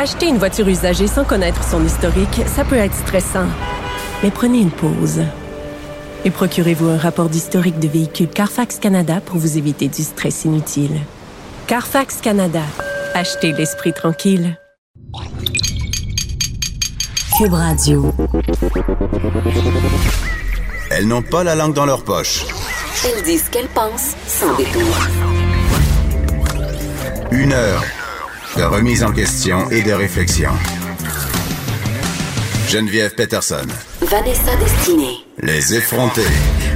Acheter une voiture usagée sans connaître son historique, ça peut être stressant. Mais prenez une pause. Et procurez-vous un rapport d'historique de véhicule Carfax Canada pour vous éviter du stress inutile. Carfax Canada. Achetez l'esprit tranquille. Cube Radio. Elles n'ont pas la langue dans leur poche. Elles disent ce qu'elles pensent sans détour. Une heure de remise en question et de réflexion. Geneviève Peterson. Vanessa Destinée. Les effrontés.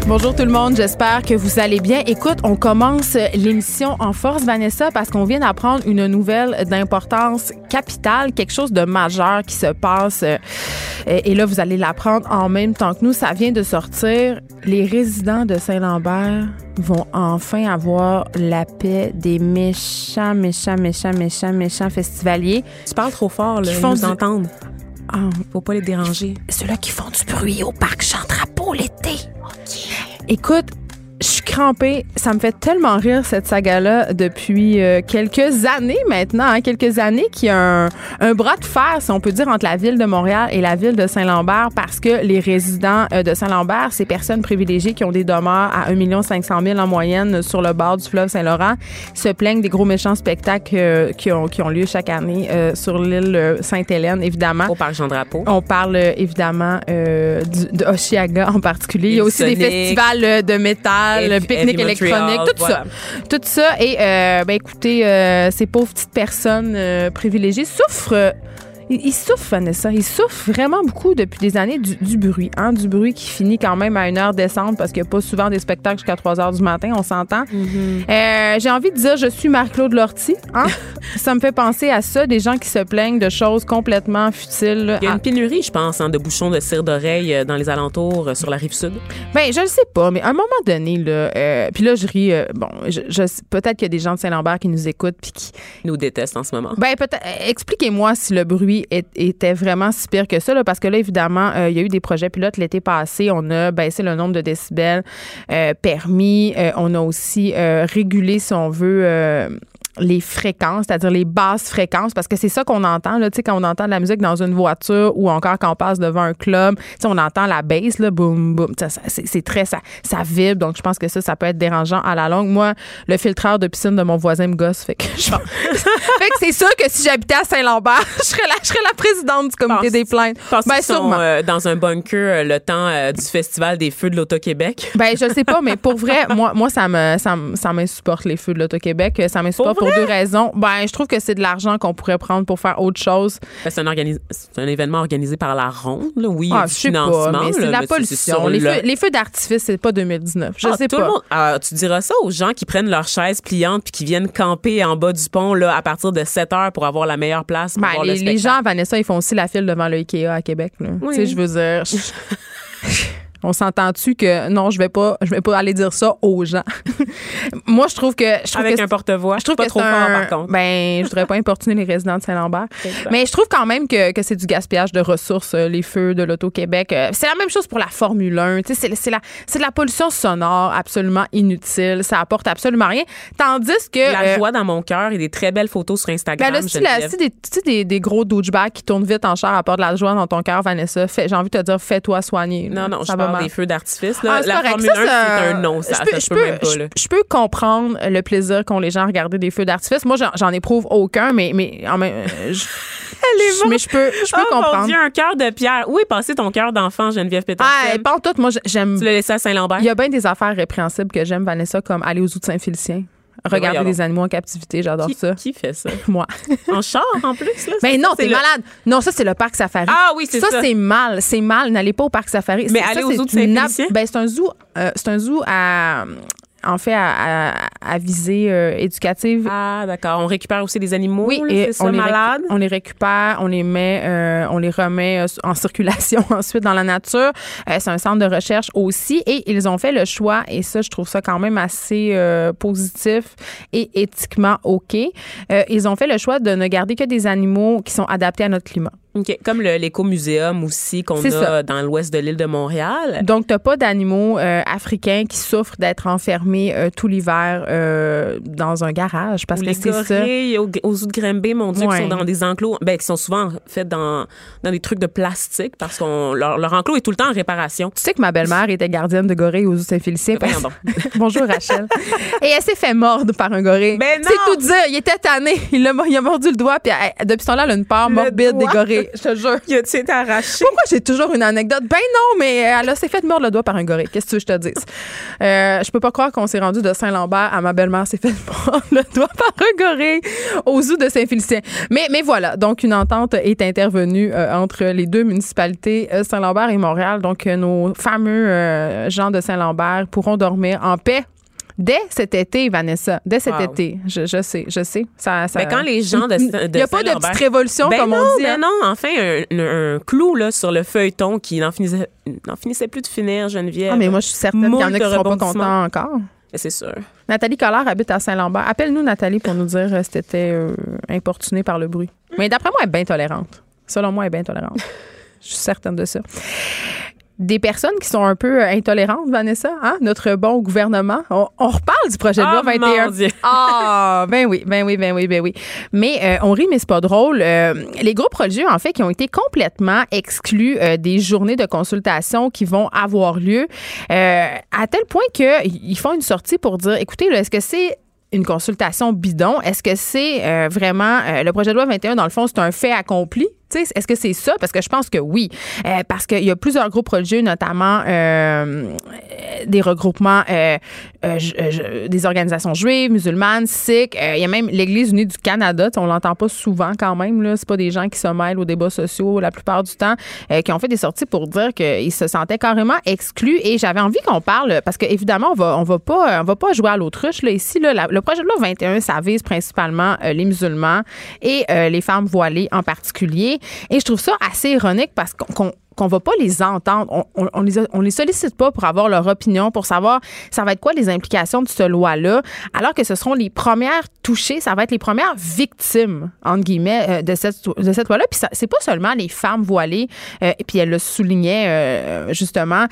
Bonjour tout le monde, j'espère que vous allez bien. Écoute, on commence l'émission en force, Vanessa, parce qu'on vient d'apprendre une nouvelle d'importance capitale, quelque chose de majeur qui se passe. euh, Et là, vous allez l'apprendre en même temps que nous. Ça vient de sortir. Les résidents de Saint-Lambert vont enfin avoir la paix des méchants, méchants, méchants, méchants, méchants festivaliers. Tu parles trop fort, là. Ils font nous du- entendent. Ah, Faut pas les déranger. ceux-là qui font du bruit au parc Jean-Drapeau l'été. Écoute, je suis crampée. Ça me fait tellement rire cette saga-là depuis euh, quelques années maintenant, hein, quelques années qu'il y a un, un bras de fer, si on peut dire, entre la ville de Montréal et la ville de Saint-Lambert parce que les résidents euh, de Saint-Lambert, ces personnes privilégiées qui ont des demeures à 1 500 000 en moyenne sur le bord du fleuve Saint-Laurent, se plaignent des gros méchants spectacles euh, qui, ont, qui ont lieu chaque année euh, sur l'île euh, Sainte-Hélène, évidemment. Au parc Jean-Drapeau. On parle évidemment euh, du, de Oshiaga en particulier. Il y a aussi des festivals de métal, Et- pique-nique électronique, tout voilà. ça. Tout ça. Et euh, ben écoutez, euh, ces pauvres petites personnes euh, privilégiées souffrent. Ils ils souffrent, Vanessa. Ils souffrent vraiment beaucoup depuis des années du, du bruit. Hein? Du bruit qui finit quand même à une heure décente parce qu'il n'y a pas souvent des spectacles jusqu'à 3 heures du matin, on s'entend. Mm-hmm. Euh, J'ai envie de dire, je suis Marc-Claude Lortie. Hein? ça me fait penser à ça, des gens qui se plaignent de choses complètement futiles. là. Il y a Ah, une pénurie, je pense, hein, de bouchons de cire d'oreille euh, dans les alentours, euh, sur la rive sud. Ben, je le sais pas, mais à un moment donné, là, euh, puis là, je ris, bon, je, je sais- peut-être qu'il y a des gens de Saint-Lambert qui nous écoutent, puis qui, Ils nous détestent en ce moment. ben, peut-être, expliquez-moi si le bruit était vraiment si pire que ça, parce que là, évidemment, euh, il y a eu des projets pilotes l'été passé, on a baissé le nombre de décibels euh, permis, euh, on a aussi régulé, si on veut, les fréquences, c'est-à-dire les basses fréquences, parce que c'est ça qu'on entend, là, tu sais, quand on entend de la musique dans une voiture ou encore quand on passe devant un club, tu sais, on entend la bass, là, boum, boum, ça, ça, c'est c'est très, ça, ça vibre, donc je pense que ça, ça peut être dérangeant à la longue. Moi, le filtreur de piscine de mon voisin me gosse, fait que je fait que c'est sûr que si j'habitais à Saint-Lambert, je serais la, je serais la présidente du comité des plaintes. Ben, qu'ils sont sûrement. euh, dans un bunker euh, le temps euh, du festival des feux de l'Auto-Québec? Ben, je sais pas, mais pour vrai, moi, moi ça me, ça, ça m'insupporte les feux de l'Auto-Québec. Ça m'insupporte pour, deux raisons. Ben, je trouve que c'est de l'argent qu'on pourrait prendre pour faire autre chose. Ben, c'est, un organi- c'est un événement organisé par la ronde. là. Oui, Ah, du je sais financement. pas, mais c'est là, de la mais pollution. Les le- feux, les feux d'artifice, c'est pas 2019. Je Ah, sais tout pas. le monde- ah, tu diras ça aux gens qui prennent leurs chaises pliantes puis qui viennent camper en bas du pont là, à partir de 7 heures pour avoir la meilleure place pour Ben, voir les, le les spectacle. gens, Vanessa, ils font aussi la file devant le Ikea à Québec. là. Oui. Tu sais, je veux dire. On s'entend-tu que non, je vais pas, je vais pas aller dire ça aux gens? Moi, je trouve que je trouve Avec que un porte-voix. je trouve pas que trop fort un- par contre. Ben, je voudrais pas importuner les résidents de Saint-Lambert. Mais je trouve quand même que, que c'est du gaspillage de ressources, euh, les feux de l'Auto-Québec. Euh, C'est la même chose pour la Formule 1. Tu sais, C'est c'est la, c'est de la pollution sonore absolument inutile. Ça apporte absolument rien. Tandis que. la euh, joie dans mon cœur et des très belles photos sur Instagram. ben là, si des, tu sais, des, des gros douchebags qui tournent vite en chair à part de la joie dans ton cœur, Vanessa, j'ai envie de te dire, fais-toi soigner. Non, non, Ça je va parle des feux d'artifice. Ah, la correct. Formule Ça, 1, ça- c'est un non. Ça, je peux, ça je se peut peux- même pas. je- là. je peux comprendre le plaisir qu'ont les gens à regarder des feux d'artifice. Moi, j'en, éprouve aucun, mais, mais, en même, euh, je, je- mais je peux, je peux oh mon comprendre. Dieu, un cœur de pierre. Où est passé ton cœur d'enfant, Geneviève Peterson? Ah, en tout. Moi, j'aime. tu l'as laissé à Saint-Lambert? Il y a bien des affaires répréhensibles que j'aime, Vanessa, comme aller aux de Saint-Félicien. Regarder des animaux en captivité, j'adore qui, ça. qui fait ça? Moi. En char, en plus? Là, Ben C'est non, ça, t'es le- malade. Non, ça, c'est le parc safari. Ah oui, c'est ça. c'est mal. C'est mal. N'allez pas au parc safari. Mais allez ça, au zoo de Ben, c'est un zoo, euh, c'est un zoo à, en fait, à, à, à visée euh, éducative. Ah, d'accord. On récupère aussi des animaux, Oui, là, et ça, on les, malades? on les récupère, on les met, euh, on les remet euh, en circulation ensuite dans la nature. Euh, c'est un centre de recherche aussi et ils ont fait le choix, et ça, je trouve ça quand même assez euh, positif et éthiquement OK. Euh, ils ont fait le choix de ne garder que des animaux qui sont adaptés à notre climat. Comme l'écomuséum aussi qu'on a ça. dans l'ouest de l'île de Montréal. Donc, t'as pas d'animaux euh, africains qui souffrent d'être enfermés euh, tout l'hiver euh, dans un garage parce Ou que les c'est ça. gorilles au, aux zoo de Granby, mon Dieu, Ouais. qui sont dans des enclos, ben, qui sont souvent faits dans, dans des trucs de plastique parce qu'on leur, leur enclos est tout le temps en réparation. Tu sais que ma belle-mère était gardienne de gorille au zoo Saint-Félicien. Parce- voyons Bonjour Rachel. Et elle s'est fait mordre par un gorille. Ben non! C'est tout dire. Il était tanné. Il a, il a mordu le doigt. Puis elle- depuis ce temps-là, elle a une peur morbide des doigt? Je te jure. Il a-tu été arraché? Pourquoi j'ai toujours une anecdote? Ben non, mais elle a- s'est fait mordre le doigt par un gorille. Qu'est-ce que tu veux que je te dise? Euh, je peux pas croire qu'on s'est rendu de Saint-Lambert à ma belle-mère s'est fait mordre le doigt par un gorille au zoo de Saint-Félicien. Mais, mais voilà. Donc, une entente est intervenue euh, entre les deux municipalités, euh, Saint-Lambert et Montréal. Donc, euh, nos fameux euh, gens de Saint-Lambert pourront dormir en paix. Dès cet été, Vanessa, dès cet Wow. été, je, je sais, je sais. Ça, ça... Ben, quand les gens de, Il n'y a pas de petite révolution, Ben comme non, on dit. ben hein. non, enfin, un, un- un clou là, sur le feuilleton qui n'en finissait, plus de finir, Geneviève. Ah, mais moi, je suis certaine qu'il y en a qui ne seront pas contents encore. C'est sûr. Nathalie Collard habite à Saint-Lambert. Appelle-nous, Nathalie, pour nous dire euh, si t'étais euh, importunée par le bruit. Mais d'après moi, elle est bien tolérante. Selon moi, elle est bien tolérante. Je suis certaine de ça. Des personnes qui sont un peu euh, intolérantes, Vanessa, hein? notre bon gouvernement. On, on reparle du projet de loi Ah, 21. mon Dieu. Ah, ben oui, ben oui, ben oui, ben oui. Mais euh, on rit, mais c'est pas drôle. Euh, les groupes religieux, en fait, qui ont été complètement exclus euh, des journées de consultation qui vont avoir lieu, à tel point qu'ils font une sortie pour dire, écoutez, là, est-ce que c'est une consultation bidon? Est-ce que c'est euh, vraiment euh, le projet de loi 21, dans le fond, c'est un fait accompli? Est-ce que c'est ça? Parce que je pense que oui. Euh, parce qu'il y a plusieurs groupes religieux, notamment euh, des regroupements, euh, euh, ju- des organisations juives, musulmanes, sikhs. Il y a même l'Église unie du Canada. On l'entend pas souvent quand même. C'est pas des gens qui se mêlent aux débats sociaux la plupart du temps, qui ont fait des sorties pour dire qu'ils se sentaient carrément exclus. Et j'avais envie qu'on parle, parce qu'évidemment, on va, on va pas, va pas jouer à l'autruche. Ici, le projet de loi 21, ça vise principalement les musulmans et les femmes voilées en particulier. Et je trouve ça assez ironique parce qu'on qu'on- va pas les entendre. On, on, les, sollicite pas pour avoir leur opinion, pour savoir ça va être quoi les implications de cette loi-là, alors que ce seront les premières touchées, ça va être les premières victimes, entre guillemets, euh, de cette, de cette loi-là. Puis c'est pas seulement les femmes voilées, euh, et puis elle le soulignait euh, justement,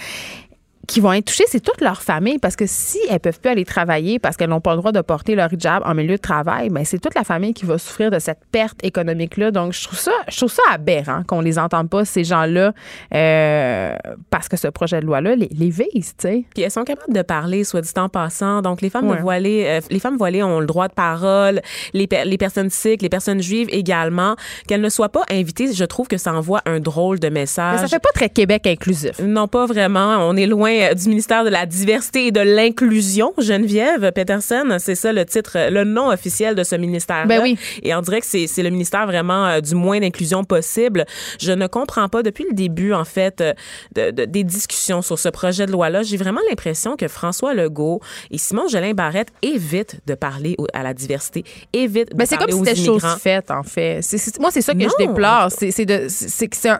qui vont être touchées, c'est toute leur famille parce que si elles peuvent plus aller travailler parce qu'elles n'ont pas le droit de porter leur hijab en milieu de travail, ben c'est toute la famille qui va souffrir de cette perte économique là. Donc je trouve ça je trouve ça aberrant qu'on les entende pas ces gens-là euh, parce que ce projet de loi là les, les vise, tu sais. Puis elles sont capables de parler, soit dit en passant. Donc, les femmes Ouais. voilées, euh, les femmes voilées ont le droit de parole. Les, per- les personnes sikhs, les personnes juives également. Qu'elles ne soient pas invitées, je trouve que ça envoie un drôle de Mais message. ça fait pas très Québec inclusif. Non, pas vraiment. On est loin euh, du ministère de la diversité et de l'inclusion. Geneviève Peterson, c'est ça le titre, le nom officiel de ce ministère. Ben oui. Et on dirait que c'est c'est le ministère vraiment euh, du moins d'inclusion possible. Je ne comprends pas depuis le début, en fait, euh, de- de- des discussions sur ce projet de loi-là. J'ai vraiment l'impression que François Legault et Simon Jolin Barrette évitent de parler à la diversité, évitent de Ben, c'est comme parler si aux c'était chose immigrants. faite, en fait. C'est- c'est- moi, c'est ça que Non. je déplore. C'est c'est de- c'est- c'est que c'est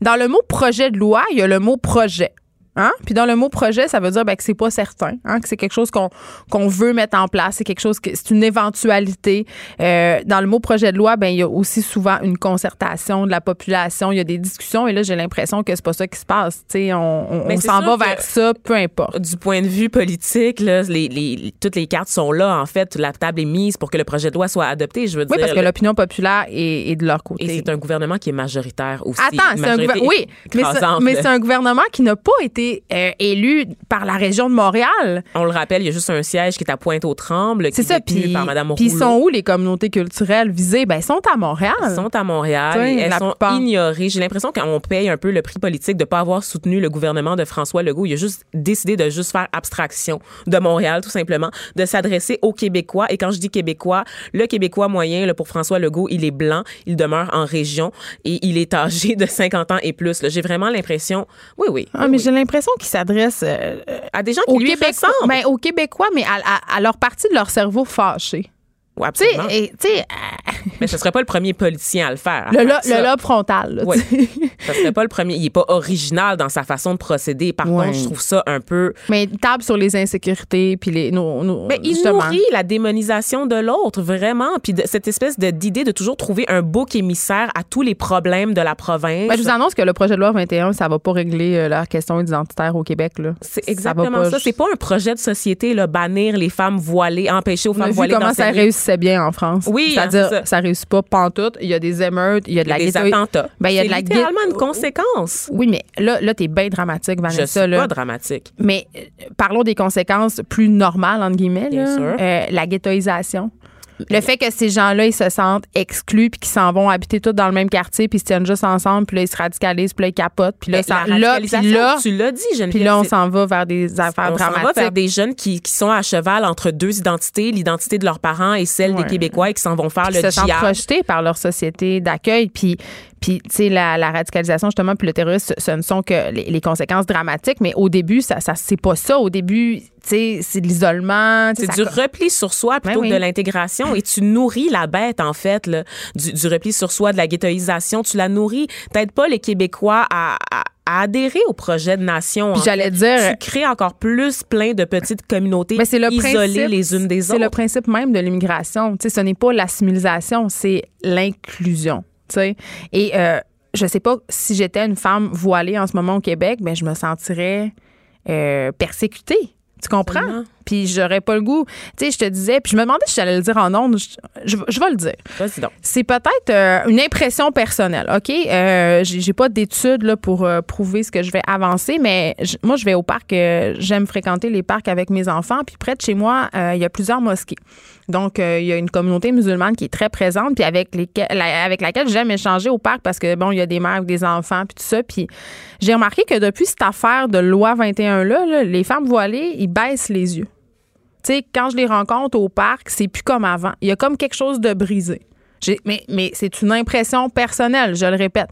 dans le mot projet de loi, il y a le mot projet. Hein? Puis dans le mot projet, ça veut dire ben, que c'est pas certain, hein? que c'est quelque chose qu'on qu'on veut mettre en place, c'est quelque chose que c'est une éventualité. Euh, dans le mot projet de loi, ben il y a aussi souvent une concertation de la population, il y a des discussions et là j'ai l'impression que c'est pas ça qui se passe. Tu sais, on, on- s'en va vers ça, peu importe. du point de vue politique, là, les, les- toutes les cartes sont là. En fait, la table est mise pour que le projet de loi soit adopté. Je veux Oui, dire, parce que l'opinion populaire est, est de leur et côté. c'est un gouvernement qui est majoritaire aussi. Attends, c'est un. Oui, mais c'est un gouvernement qui n'a pas été euh, élu par la région de Montréal. On le rappelle, il y a juste un siège qui est à Pointe-aux-Trembles, C'est est ça. Puis, par Mme puis ils sont où les communautés culturelles visées? Ben, ils sont à Montréal. Elles sont à Montréal sais, et elles sont plupart. ignorées. J'ai l'impression qu'on paye un peu le prix politique de pas avoir soutenu le gouvernement de François Legault. Il a juste décidé de juste faire abstraction de Montréal, tout simplement, de s'adresser aux Québécois. Et quand je dis Québécois, le Québécois moyen, là, pour François Legault, il est blanc, il demeure en région et il est âgé de 50 ans et plus. J'ai vraiment l'impression, oui, oui, Ah, mais j'ai l'impression qu'ils s'adressent euh, euh, à des gens qui aux, lui Québécois, ressemblent. ben, aux Québécois, mais à, à- à leur partie de leur cerveau fâché. Sais, absolument. euh, Mais ce serait pas le premier politicien à le faire. à le, faire lo- ça. le lobe frontal. là. Ce serait pas le premier. Il est pas original dans sa façon de procéder. Par Ouais. contre, je trouve ça un peu. Mais il table sur les insécurités, puis les. Nos, nos- Mais il justement. nourrit la démonisation de l'autre, vraiment. Puis de- cette espèce d'idée de toujours trouver un bouc émissaire à tous les problèmes de la province. Ben, je vous annonce que le projet de loi 21, ça va pas régler euh, leur question identitaire au Québec. C'est Ça exactement pas- ça. C'est pas un projet de société, là, bannir les femmes voilées, empêcher aux femmes voilées comment ça d'enseigner. Réussissait bien en France. Oui, hein, C'est-à-dire, c'est ça. ça. réussit pas pantoute. Il y a des émeutes, il y a de la a des attentats. Ben, il y a de la une conséquence. Oui, mais là, là t'es bien dramatique, Je Vanessa. suis là. pas dramatique. Mais euh, parlons des conséquences plus normales, entre guillemets. Bien là. sûr. Euh, la ghettoisation. Le fait que ces gens-là, ils se sentent exclus puis qu'ils s'en vont habiter tous dans le même quartier puis ils se tiennent juste ensemble puis là, ils se radicalisent puis là, ils capotent puis là, Mais ça, là, puis là, tu l'as dit, Geneviève. puis là, on s'en va vers des affaires on dramatiques. va vers des jeunes qui, qui sont à cheval entre deux identités, l'identité de leurs parents et celle Ouais. des Québécois et qui s'en vont faire Puis le se sentent projetés par leur société d'accueil. Puis, puis tu sais, la, la radicalisation, justement, puis le terrorisme, ce ne sont que les, les conséquences dramatiques. Mais au début, ça, ça c'est pas ça. Au début, tu sais, c'est de l'isolement. C'est du repli sur soi plutôt que de l'intégration et tu nourris la bête en fait là, du, du repli sur soi, de la ghettoisation. Tu la nourris. T'aides pas les Québécois à, à- à adhérer au projet de nation. Puis j'allais dire- tu crées encore plus plein de petites communautés Mais c'est le isolées principe- les unes des C'est autres. le principe même de l'immigration. Tu sais, ce n'est pas l'assimilation, c'est l'inclusion. Et euh, je sais pas si j'étais une femme voilée en ce moment au Québec, mais je me sentirais euh, persécutée. Tu comprends? Puis j'aurais pas le goût. Tu sais, je te disais, puis je me demandais si j'allais le dire en ondes. Je, je- je vais le dire. Vas-y donc. C'est peut-être euh, une impression personnelle, OK? Euh, j'ai pas d'études là, pour euh, prouver ce que je vais avancer, mais moi, je vais au parc. J'aime fréquenter les parcs avec mes enfants. Puis près de chez moi, il y a plusieurs mosquées. Donc, il y a une communauté musulmane qui est très présente, puis avec, la- avec laquelle j'aime échanger au parc parce que, bon, il y a des mères avec des enfants, puis tout ça. Puis j'ai remarqué que depuis cette affaire de loi 21-là, là, les femmes voilées, ils baissent les yeux. Tu sais, quand je les rencontre au parc, c'est plus comme avant. Il y a comme quelque chose de brisé. Mais mais c'est une impression personnelle, je le répète.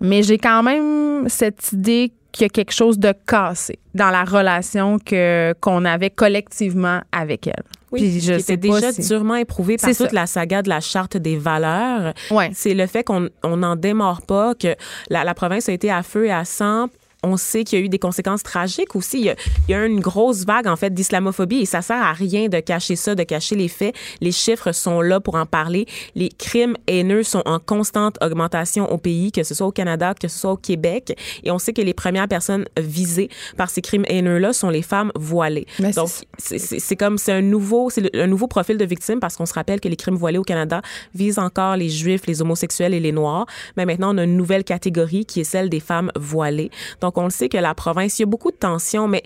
Mais j'ai quand même cette idée qu'il y a quelque chose de cassé dans la relation que qu'on avait collectivement avec elle. Oui, Puis je qui sais était pas déjà si- durement éprouvé par toute ça. la saga de la charte des valeurs. Ouais. C'est le fait qu'on on n'en démord pas, que la, la province a été à feu et à sang. On sait qu'il y a eu des conséquences tragiques aussi. Il y a, il y a eu une grosse vague, en fait, d'islamophobie et ça sert à rien de cacher ça, de cacher les faits. Les chiffres sont là pour en parler. Les crimes haineux sont en constante augmentation au pays, que ce soit au Canada, que ce soit au Québec. Et on sait que les premières personnes visées par ces crimes haineux-là sont les femmes voilées. Mais Donc, c'est- comme c'est un nouveau c'est un nouveau profil de victime parce qu'on se rappelle que les crimes voilés au Canada visent encore les juifs, les homosexuels et les noirs, mais maintenant on a une nouvelle catégorie qui est celle des femmes voilées. Donc on le sait que la province, il y a beaucoup de tensions, mais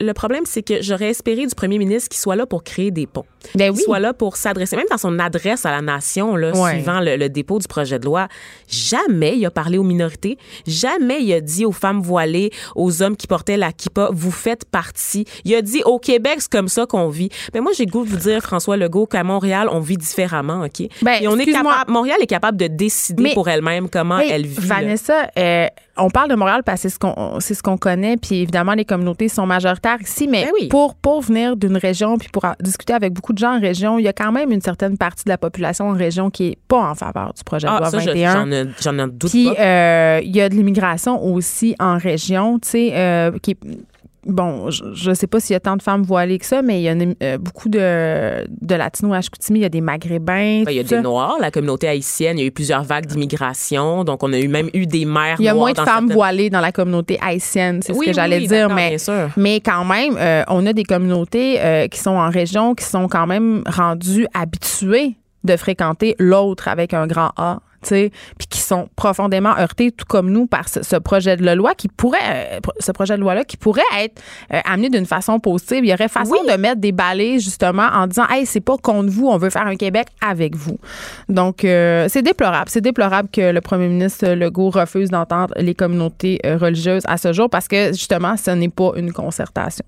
le problème c'est que j'aurais espéré du premier ministre qu'il soit là pour créer des ponts, Ben qu'il oui. soit là pour s'adresser même dans son adresse à la nation là, Ouais. suivant le, le dépôt du projet de loi. Jamais il a parlé aux minorités, jamais il a dit aux femmes voilées, aux hommes qui portaient la kippa, vous faites partie. Il a dit au Québec, c'est comme ça qu'on vit. Mais moi, j'ai le goût de vous dire, François Legault, qu'à Montréal, on vit différemment, OK? Ben, Et on est capable, Montréal est capable de décider Mais- pour elle-même comment elle vit. Vanessa, euh, on parle de Montréal parce que c'est ce qu'on c'est ce qu'on connaît, puis évidemment les communautés sont majoritaires ici, mais Ben oui. pour pour venir d'une région puis pour discuter avec beaucoup de gens en région, il y a quand même une certaine partie de la population en région qui est pas en faveur du projet de Ah, loi ça, je- 21. j'en doute Puis pas. euh, il y a de l'immigration aussi en région, tu sais, euh, qui est- Bon, je ne sais pas s'il y a tant de femmes voilées que ça, mais il y a une- euh, beaucoup de, de latinos à Chicoutimi, il y a des maghrébins. Ben, Il y a des ça. Noirs, la communauté haïtienne, il y a eu plusieurs vagues d'immigration, donc on a eu même eu des mères Il y a moins de femmes certaines- voilées dans la communauté haïtienne, c'est Oui, ce que j'allais oui, dire, mais bien sûr. mais quand même, euh, on a des communautés euh, qui sont en région, qui sont quand même rendues habituées de fréquenter l'autre avec un grand A. Puis qui sont profondément heurtées, tout comme nous, par ce, ce projet de loi qui pourrait, euh, ce projet de loi-là, qui pourrait être euh, amené d'une façon positive. Il y aurait façon de mettre des balais justement en disant, hey, c'est pas contre vous, on veut faire un Québec avec vous. Donc, euh, c'est déplorable. C'est déplorable que le premier ministre Legault refuse d'entendre les communautés religieuses à ce jour parce que justement, ce n'est pas une concertation.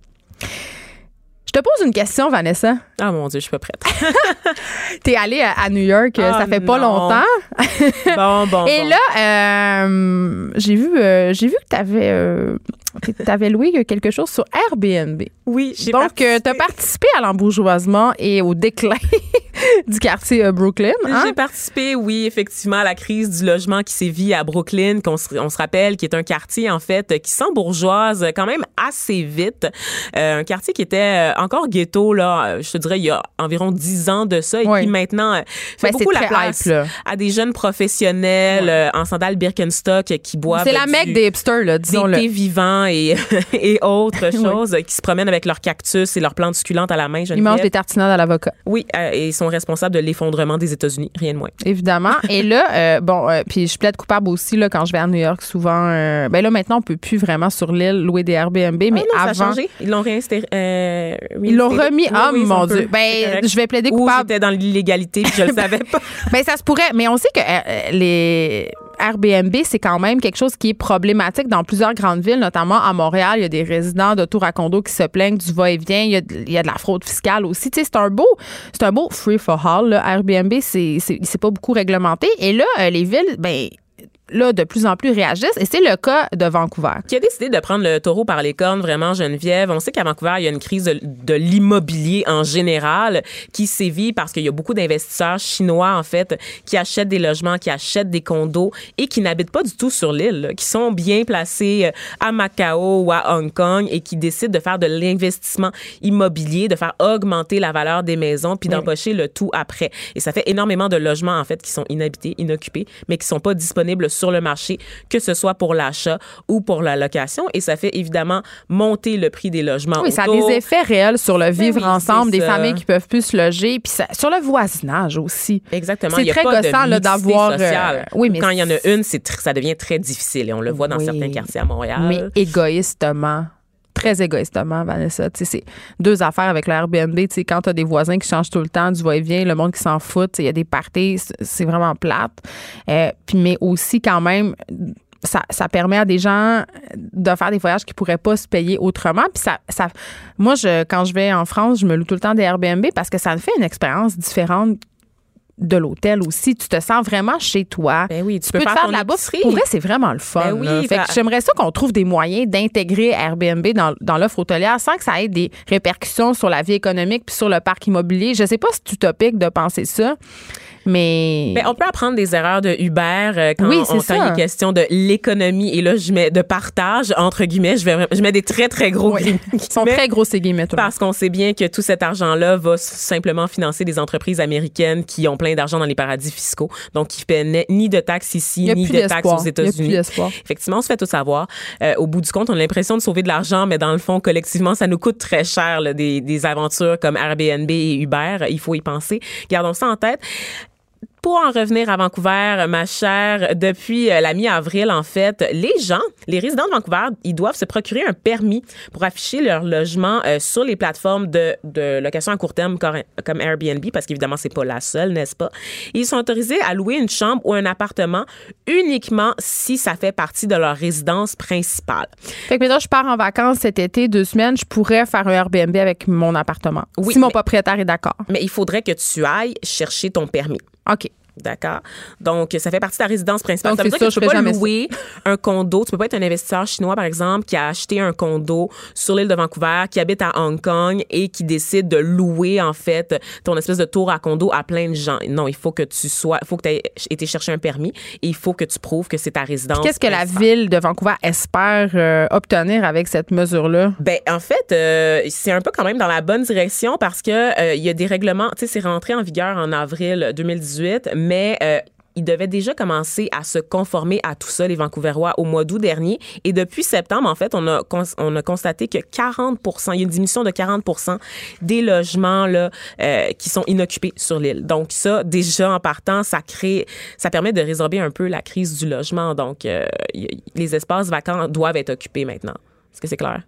Je te pose une question, Vanessa. Ah mon Dieu, je suis pas prête. T'es allée à, à New York, euh, Ah, ça fait pas longtemps. bon, bon. Et bon. là, euh, j'ai vu, euh, j'ai vu que t'avais, euh, t'avais loué quelque chose sur Airbnb. oui, j'ai Donc, tu participé. as participé à l'embourgeoisement et au déclin du quartier euh, Brooklyn. hein? J'ai participé, oui, effectivement, à la crise du logement qui sévit à Brooklyn, qu'on se, on se rappelle, qui est un quartier, en fait, qui s'embourgeoise quand même assez vite. Euh, un quartier qui était euh, encore ghetto, là, euh, je te dirais, il y a environ dix ans de ça, et Oui. qui maintenant euh, fait Ben, beaucoup la place hype, à des jeunes professionnels euh, en sandales Birkenstock qui boivent C'est la mecque des hipsters, là, des disons-le. thés vivants et, et autres choses, qui se promènent avec leurs cactus et leurs plantes succulentes à la main. Ils mangent des tartinades à l'avocat. Oui, euh, et ils sont responsables de l'effondrement des États-Unis, rien de moins. Évidemment. Et là, euh, bon, puis je plaide coupable aussi là, quand je vais à New York souvent. ben là, maintenant, on peut plus vraiment sur l'île louer des Airbnb, mais Ah non, avant. ça a changé. Ils l'ont réinstéré. euh, Ils l'ont remis. Oui, Ah, oui, mon on peut. Dieu. Ben, je vais plaider Ou coupable. j'étais dans l'illégalité puis je le savais pas. Ben, ça se pourrait. Mais on sait que euh, les Airbnb, c'est quand même quelque chose qui est problématique dans plusieurs grandes villes, notamment à Montréal. Il y a des résidents de tour à condo qui se plaignent du va-et-vient. Il y a, de- il y a de la fraude fiscale aussi. Tu sais, c'est un beau, c'est un beau free for all. là. Airbnb, c'est, c'est, c'est pas beaucoup réglementé. Et là, euh, les villes, ben, là, de plus en plus réagissent. Et c'est le cas de Vancouver. Qui a décidé de prendre le taureau par les cornes, vraiment, Geneviève? On sait qu'à Vancouver, il y a une crise de, de l'immobilier en général qui sévit parce qu'il y a beaucoup d'investisseurs chinois, en fait, qui achètent des logements, qui achètent des condos et qui n'habitent pas du tout sur l'île, qui sont bien placés euh, à Macao ou à Hong Kong et qui décident de faire de l'investissement immobilier, de faire augmenter la valeur des maisons puis d'empocher le tout après. Et ça fait énormément de logements, en fait, qui sont inhabités, inoccupés, mais qui sont pas disponibles sur le marché, que ce soit pour l'achat ou pour la location. Et ça fait évidemment monter le prix des logements. Oui, ça a des effets réels sur le vivre oui, ensemble, des familles qui peuvent plus se loger, puis ça- sur le voisinage aussi. Exactement. C'est très gossant, d'avoir, euh, oui, Ou mais quand il y en a une, ça devient très difficile et on le voit dans Oui. certains quartiers à Montréal. Mais égoïstement. Très égoïstement, Vanessa. C'est deux affaires avec le Airbnb. Tu sais, quand tu as des voisins qui changent tout le temps, du va-et-vient, le monde qui s'en fout, il y a des parties, c'est- c'est vraiment plate. Euh, puis, mais aussi, quand même, ça, ça permet à des gens de faire des voyages qu'ils pourraient pas se payer autrement. Puis ça, ça, moi, je, quand je vais en France, je me loue tout le temps des Airbnb parce que ça me fait une expérience différente de l'hôtel aussi. Tu te sens vraiment chez toi. Ben oui, tu tu peux peux te faire faire de la bouffe. Pour vrai, c'est vraiment le fun. Ben oui. Fait que ben- j'aimerais ça qu'on trouve des moyens d'intégrer Airbnb dans, dans l'offre hôtelière sans que ça ait des répercussions sur la vie économique puis sur le parc immobilier. Je sais pas si c'est utopique de penser ça, mais Ben, on peut apprendre des erreurs de Uber euh, quand, Oui, on, quand ça. il est question de l'économie. Et là, je mets de partage, entre guillemets, je, vais, je mets des très, très gros Oui. guillemets. ils sont très gros ces guillemets. monde. Parce qu'on sait bien que tout cet argent-là va simplement financer des entreprises américaines qui ont plein d'argent dans les paradis fiscaux, donc qui paient ni de taxes ici, ni de taxes aux États-Unis. Effectivement, on se fait tout savoir. Euh, au bout du compte, on a l'impression de sauver de l'argent, mais dans le fond, collectivement, ça nous coûte très cher là, des, des aventures comme Airbnb et Uber. Il faut y penser. Gardons ça en tête. Pour en revenir à Vancouver, ma chère, depuis euh, la mi-avril, en fait, les gens, les résidents de Vancouver, ils doivent se procurer un permis pour afficher leur logement euh, sur les plateformes de, de location à court terme comme Airbnb, parce qu'évidemment, c'est pas la seule, n'est-ce pas? Ils sont autorisés à louer une chambre ou un appartement uniquement si ça fait partie de leur résidence principale. Fait que maintenant, je pars en vacances cet été, deux semaines, je pourrais faire un Airbnb avec mon appartement. Oui, si mon mais- propriétaire est d'accord. Mais il faudrait que tu ailles chercher ton permis. OK. D'accord? Donc, ça fait partie de ta résidence principale. Donc, ça veut dire ça, que tu peux pas louer un condo. Tu peux pas être un investisseur chinois, par exemple, qui a acheté un condo sur l'île de Vancouver, qui habite à Hong Kong et qui décide de louer, en fait, ton espèce de tour à condo à plein de gens. Non, il faut que tu sois, il faut que tu aies été chercher un permis et il faut que tu prouves que c'est ta résidence. Qu'est-ce que la ville de Vancouver espère euh, obtenir avec cette mesure-là? Ben en fait, euh, c'est un peu quand même dans la bonne direction parce que euh, il y a des règlements. Tu sais, c'est rentré en vigueur en avril 2018, mais euh, ils devaient déjà commencer à se conformer à tout ça, les Vancouverois, au mois d'août dernier. Et depuis septembre, en fait, on a, on a constaté que 40 il y a une diminution de 40% des logements là, euh, qui sont inoccupés sur l'île. Donc ça, déjà en partant, ça crée, ça permet de résorber un peu la crise du logement. Donc euh, les espaces vacants doivent être occupés maintenant. Est-ce que c'est clair?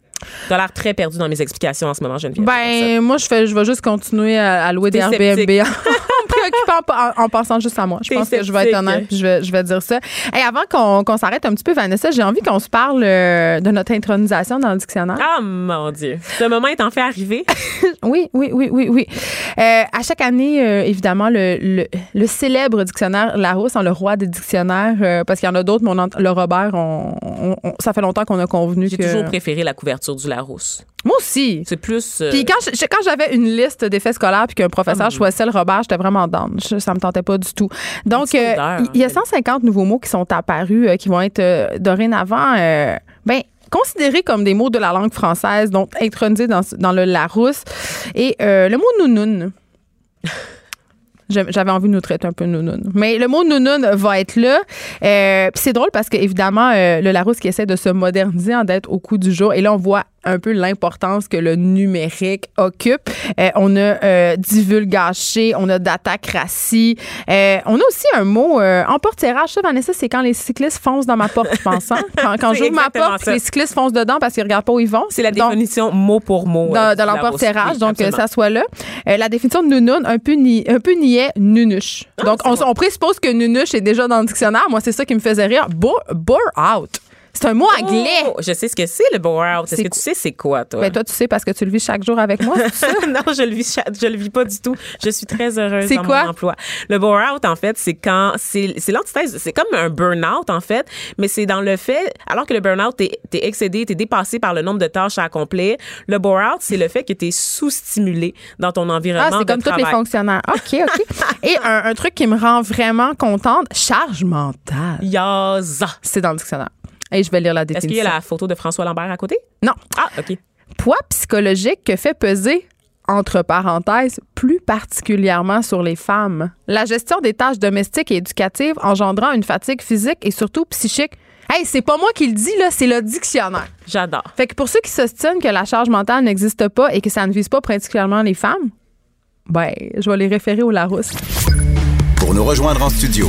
T'as l'air très perdu dans mes explications en ce moment, Geneviève. Ben, moi, je fais, je vais juste continuer à, à louer des Airbnb préoccupant en, en pensant juste à moi. Je pense que je vais être honnête puis je vais, je vais dire ça. Et avant qu'on s'arrête un petit peu, Vanessa, j'ai envie qu'on se parle euh, de notre intronisation dans le dictionnaire. Ah, mon Dieu. Ce moment est en fait arrivé. Oui, oui, oui, oui, oui. Euh, à chaque année, euh, évidemment, le, le, le célèbre dictionnaire Larousse, hein, le roi des dictionnaires, euh, parce qu'il y en a d'autres, mais on ent- le Robert, on, on- on- ça fait longtemps qu'on a convenu J'ai que... toujours préféré la couverture du Larousse. Moi aussi. C'est plus. euh, Puis quand, je- quand j'avais une liste d'effets scolaires puis qu'un Ah, professeur choisissait le Robert, j'étais vraiment down. Je- ça me tentait pas du tout. Donc, euh, il y a hein. 150 nouveaux mots qui sont apparus, euh, qui vont être euh, dorénavant, euh, ben, considérés comme des mots de la langue française, donc intronisés dans, dans le Larousse. Et euh, le mot nounoun. J'avais envie de nous traiter un peu nounoun. Mais le mot nounoun va être là. Euh, Puis c'est drôle parce qu'évidemment, le Larousse qui essaie de se moderniser, en d'être au coup du jour. Et là, on voit un peu l'importance que le numérique occupe. Euh, on a euh, divulgaché, on a datacratie. Euh, on a aussi un mot euh, en porte-tirage. Ça, Vanessa, c'est quand les cyclistes foncent dans ma porte, je pense. hein? Quand, j'ouvre ma porte, ça. les cyclistes foncent dedans parce qu'ils regardent pas où ils vont. C'est la Donc, définition mot pour mot. euh, dans, Larousse. l'emporte-tirage, donc euh, ça soit là. Euh, la définition de nounoun, un peu, ni, un peu niais, nunuche. donc, Ah, c'est on, on présuppose que nunuche est déjà dans le dictionnaire. Moi, c'est ça qui me faisait rire. Bore, bore out. C'est un mot anglais. Oh, je sais ce que c'est le bore out. Est-ce que tu sais c'est quoi, toi? Ben, toi, tu sais parce que tu le vis chaque jour avec moi, ça? non, je le vis, je le vis pas du tout. Je suis très heureuse dans quoi? mon emploi. Le bore out, en fait, c'est quand c'est c'est l'antithèse, c'est comme un burn out en fait, mais c'est dans le fait, alors que le burn out t'es t'es excédé, t'es dépassé par le nombre de tâches à accomplir. Le bore out, c'est le fait que t'es sous-stimulé dans ton environnement Ah, c'est comme tous les fonctionnaires. OK, OK. Et un, un truc qui me rend vraiment contente, charge mentale. Yaza. C'est dans le dictionnaire. Et je vais lire la Est-ce définition. qu'il y a la photo de François Lambert à côté? Non. Ah, OK. Poids psychologique que fait peser entre parenthèses, plus particulièrement sur les femmes. La gestion des tâches domestiques et éducatives engendrant une fatigue physique et surtout psychique. Hey, c'est pas moi qui le dis, là, c'est le dictionnaire. J'adore. Fait que pour ceux qui s'ostinent que la charge mentale n'existe pas et que ça ne vise pas particulièrement les femmes, ben, je vais les référer au Larousse. Pour nous rejoindre en studio,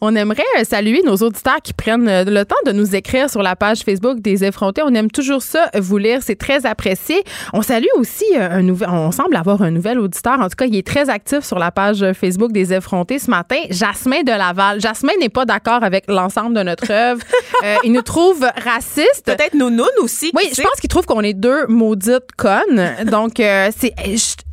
On aimerait euh, saluer nos auditeurs qui prennent euh, le temps de nous écrire sur la page Facebook des effrontés. On aime toujours ça, vous lire, c'est très apprécié. On salue aussi euh, un nouvel, on semble avoir un nouvel auditeur. En tout cas, il est très actif sur la page Facebook des effrontés ce matin. Jasmin de Laval. Jasmin n'est pas d'accord avec l'ensemble de notre œuvre. Euh, il nous trouve raciste. Peut-être Nounoun aussi. Oui, je pense qu'il trouve qu'on est deux maudites connes. Donc, euh, c'est.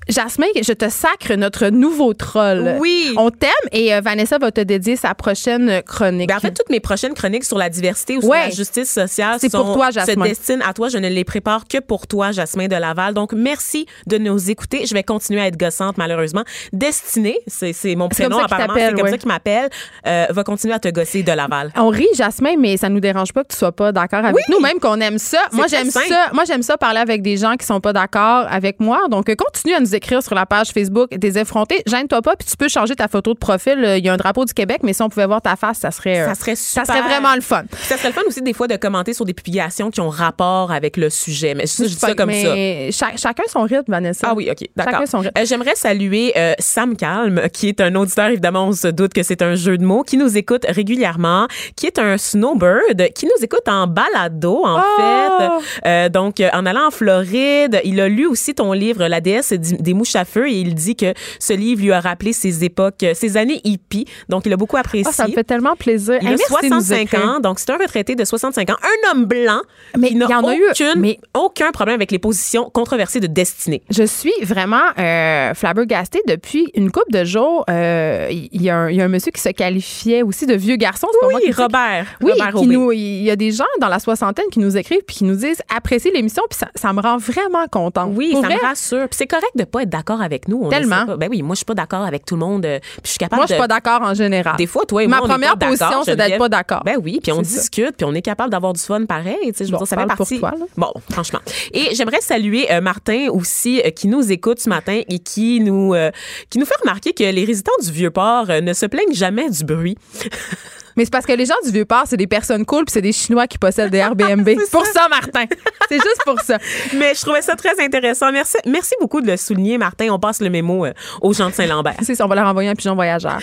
Je- Jasmin, je te sacre notre nouveau troll. Oui. On t'aime et euh, Vanessa va te dédier sa prochaine chronique. Ben, en fait, toutes mes prochaines chroniques sur la diversité ou sur Ouais. la justice sociale C'est sont- pour toi, se destinent à toi. Je ne les prépare que pour toi, Jasmin de Laval. Donc, merci de nous écouter. Je vais continuer à être gossante, malheureusement. Destinée, c'est mon prénom apparemment. C'est comme ouais. ça qu'il m'appelle. euh, va continuer à te gosser de Laval. On rit, Jasmin, mais ça nous dérange pas que tu sois pas d'accord avec nous, même qu'on aime ça. Moi, j'aime ça. Moi, j'aime ça parler avec des gens qui sont pas d'accord avec moi. Donc, euh, continue à nous écrire sur la page Facebook des effrontés. Gêne-toi pas, puis tu peux changer ta photo de profil. Euh, Il y a un drapeau du Québec, mais si on pouvait voir ta face, ça serait, euh, Ça serait ça super. serait vraiment le fun. Ça serait le fun aussi des fois de commenter sur des publications qui ont rapport avec le sujet. Mais ça, je dis ça comme ça. cha- chacun son rythme, Vanessa. Ah oui, OK, d'accord. Euh, J'aimerais saluer euh, Sam Calme, qui est un auditeur, évidemment, on se doute que c'est un jeu de mots, qui nous écoute régulièrement, qui est un snowbird, qui nous écoute en balado, en Oh! fait. Euh, donc, euh, en allant en Floride, il a lu aussi ton livre, La déesse des mouches à feu, et il dit que ce livre lui a rappelé ses époques, euh, ses années hippies. Donc, il a beaucoup apprécié. Ah, ça me fait tellement plaisir. Il Hey, a merci de nous 65 écrire. ans, donc c'est un retraité de 65 ans, un homme blanc Mais qui n'a il y en a eu- aucune- mais- aucun problème avec les positions controversées de destinée. Je suis vraiment euh, flabbergastée depuis une couple de jours. euh, Il y, a un- il y a un monsieur qui se qualifiait aussi de vieux garçon. Moi qui Oui. Robert. Oui, Robert qui Aubé. nous, il y a des gens dans la soixantaine qui nous écrivent puis qui nous disent appréciez l'émission puis ça, ça me rend vraiment contente. Oui, Pour ça vrai, me rassure. Puis c'est correct de pas être d'accord avec nous. on Tellement. pas. Ben oui, moi je suis pas d'accord avec tout le monde. euh, Puis je suis capable Moi, je suis de pas d'accord en général. Des fois, toi et Ma moi, on est première pas position, c'est d'être pas d'accord. Ben oui, puis on discute, puis on est capable d'avoir du fun pareil. Tu sais, je veux Bon, dire, ça fait parle pour partie. toi, là. Bon, franchement. Et j'aimerais saluer euh, Martin aussi, euh, qui nous écoute ce matin et qui nous euh, qui nous fait remarquer que les résidents du Vieux-Port ne se plaignent jamais du bruit. Mais c'est parce que les gens du Vieux-Port, c'est des personnes cool puis c'est des Chinois qui possèdent des Airbnb. c'est pour ça, Martin. C'est juste pour ça. Mais je trouvais ça très intéressant. Merci, merci beaucoup de le souligner, Martin. On passe le mémo euh, aux gens de Saint-Lambert. C'est ça, on va leur envoyer un pigeon voyageur.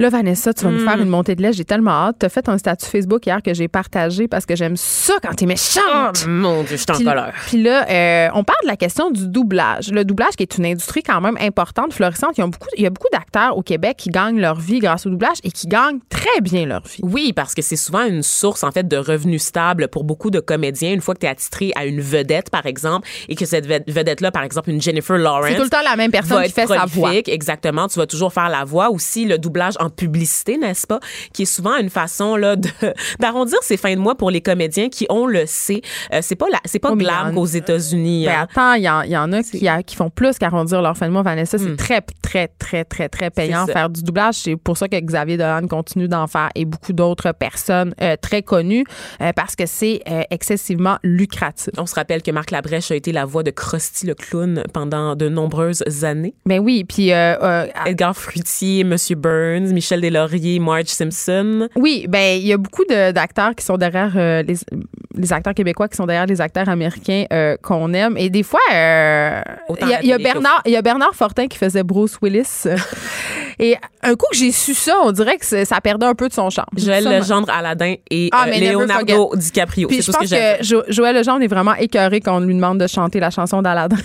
Là, Vanessa, tu vas Hmm. nous faire une montée de lait. J'ai tellement hâte. Tu as fait un statut Facebook hier que j'ai partagé parce que j'aime ça quand t'es méchante. Mon Dieu, je suis en colère. Puis là, euh, on parle de la question du doublage. Le doublage, qui est une industrie quand même importante, florissante. Il y a beaucoup, il y a beaucoup d'acteurs au Québec qui gagnent leur vie grâce au doublage et qui gagnent très bien leur vie. Oui, parce que c'est souvent une source en fait de revenus stables pour beaucoup de comédiens. Une fois que tu es attitré à une vedette, par exemple, et que cette ved- vedette-là, par exemple, une Jennifer Lawrence, C'est tout le temps la même personne qui fait sa voix. Exactement, tu vas toujours faire la voix. Aussi, le doublage en publicité, n'est-ce pas, qui est souvent une façon là de d'arrondir ses fins de mois pour les comédiens qui, on le sait, euh, c'est pas la, c'est pas Oh, glam qu'aux États-Unis. Ben hein. attends, il y, y en a qui, a- qui font plus qu'arrondir leur fin de mois, Vanessa. C'est très, très, très, très, très payant faire du doublage. C'est pour ça que Xavier Dolan continue d'en faire et beaucoup d'autres personnes euh, très connues euh, parce que c'est euh, excessivement lucratif. On se rappelle que Marc Labrèche a été la voix de Krusty le clown pendant de nombreuses années. Ben oui, puis Edgar Fruitier, Monsieur Burns, Michel Deslauriers, Marge Simpson. Oui, ben il y a beaucoup de- d'acteurs qui sont derrière euh, les, les acteurs québécois qui sont derrière les acteurs américains euh, qu'on aime et des fois euh, il y, a- y Bernard il y a Bernard Fortin qui faisait Bruce Willis et un coup que j'ai su ça, on dirait que ça perdait un peu de son charme. Joël Legendre, Aladdin et Ah, Leonardo DiCaprio. Puis je que pense que Jo- Joël Legendre est vraiment écœuré quand on lui demande de chanter la chanson d'Aladin.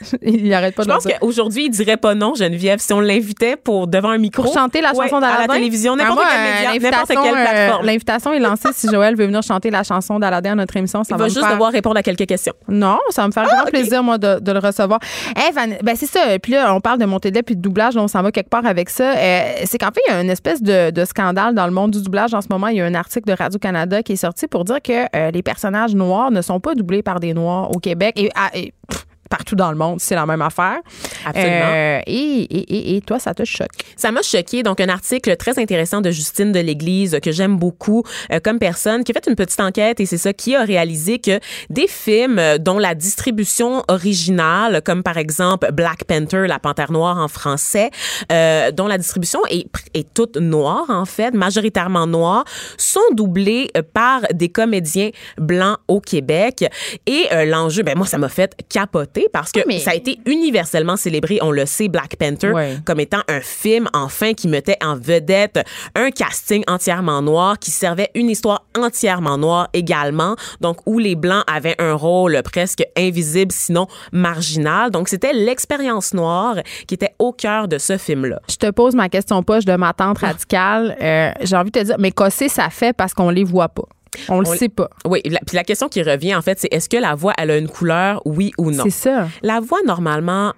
il arrête pas Je de pense le dire. qu'aujourd'hui, il dirait pas non, Geneviève, si on l'invitait pour devant un micro. Pour chanter la Ouais, chanson À d'Aladin. la télévision, Ben, n'importe moi, quel euh, média, n'importe quelle euh, plateforme. L'invitation est lancée si Joël veut venir chanter la chanson d'Aladin à notre émission. Ça il va, juste faire- devoir répondre à quelques questions. Non, ça va me faire grand plaisir, moi, de, de le recevoir. Hey, Van- ben c'est ça. Puis là, on parle de montée de lait puis de doublage. On s'en va quelque part avec ça. Euh, c'est qu'en fait, il y a une espèce de, de scandale dans le monde du doublage en ce moment. Il y a un article de Radio-Canada qui est sorti pour dire que euh, les personnages noirs ne sont pas doublés par des noirs au Québec et, à- et, pff, partout dans le monde, c'est la même affaire. Absolument. Euh, et, et, et, et toi, ça te choque? Ça m'a choqué. Donc, un article très intéressant de Justine de l'Église que j'aime beaucoup euh, comme personne, qui a fait une petite enquête et c'est ça qui a réalisé que des films euh, dont la distribution originale, comme par exemple Black Panther, la Panthère Noire en français, euh, dont la distribution est, est toute noire en fait, majoritairement noire, sont doublés euh, par des comédiens blancs au Québec. Et euh, l'enjeu, ben moi, ça m'a fait capoter parce que Mais- ça a été universellement célébré. On le sait, Black Panther, Ouais. comme étant un film enfin qui mettait en vedette un casting entièrement noir qui servait une histoire entièrement noire également donc où les blancs avaient un rôle presque invisible sinon marginal donc c'était l'expérience noire qui était au cœur de ce film là Je te pose ma question poche de ma tante radicale. Euh, J'ai envie de te dire, mais qu'est-ce ça fait parce qu'on les voit pas? On le On- sait pas. oui la- puis la question qui revient en fait c'est est-ce que la voix elle a une couleur oui ou non? C'est ça. La voix, normalement,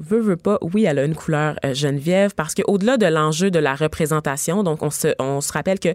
veut, veut pas, oui, elle a une couleur euh, Geneviève, parce que au-delà de l'enjeu de la représentation, donc on se, on se rappelle que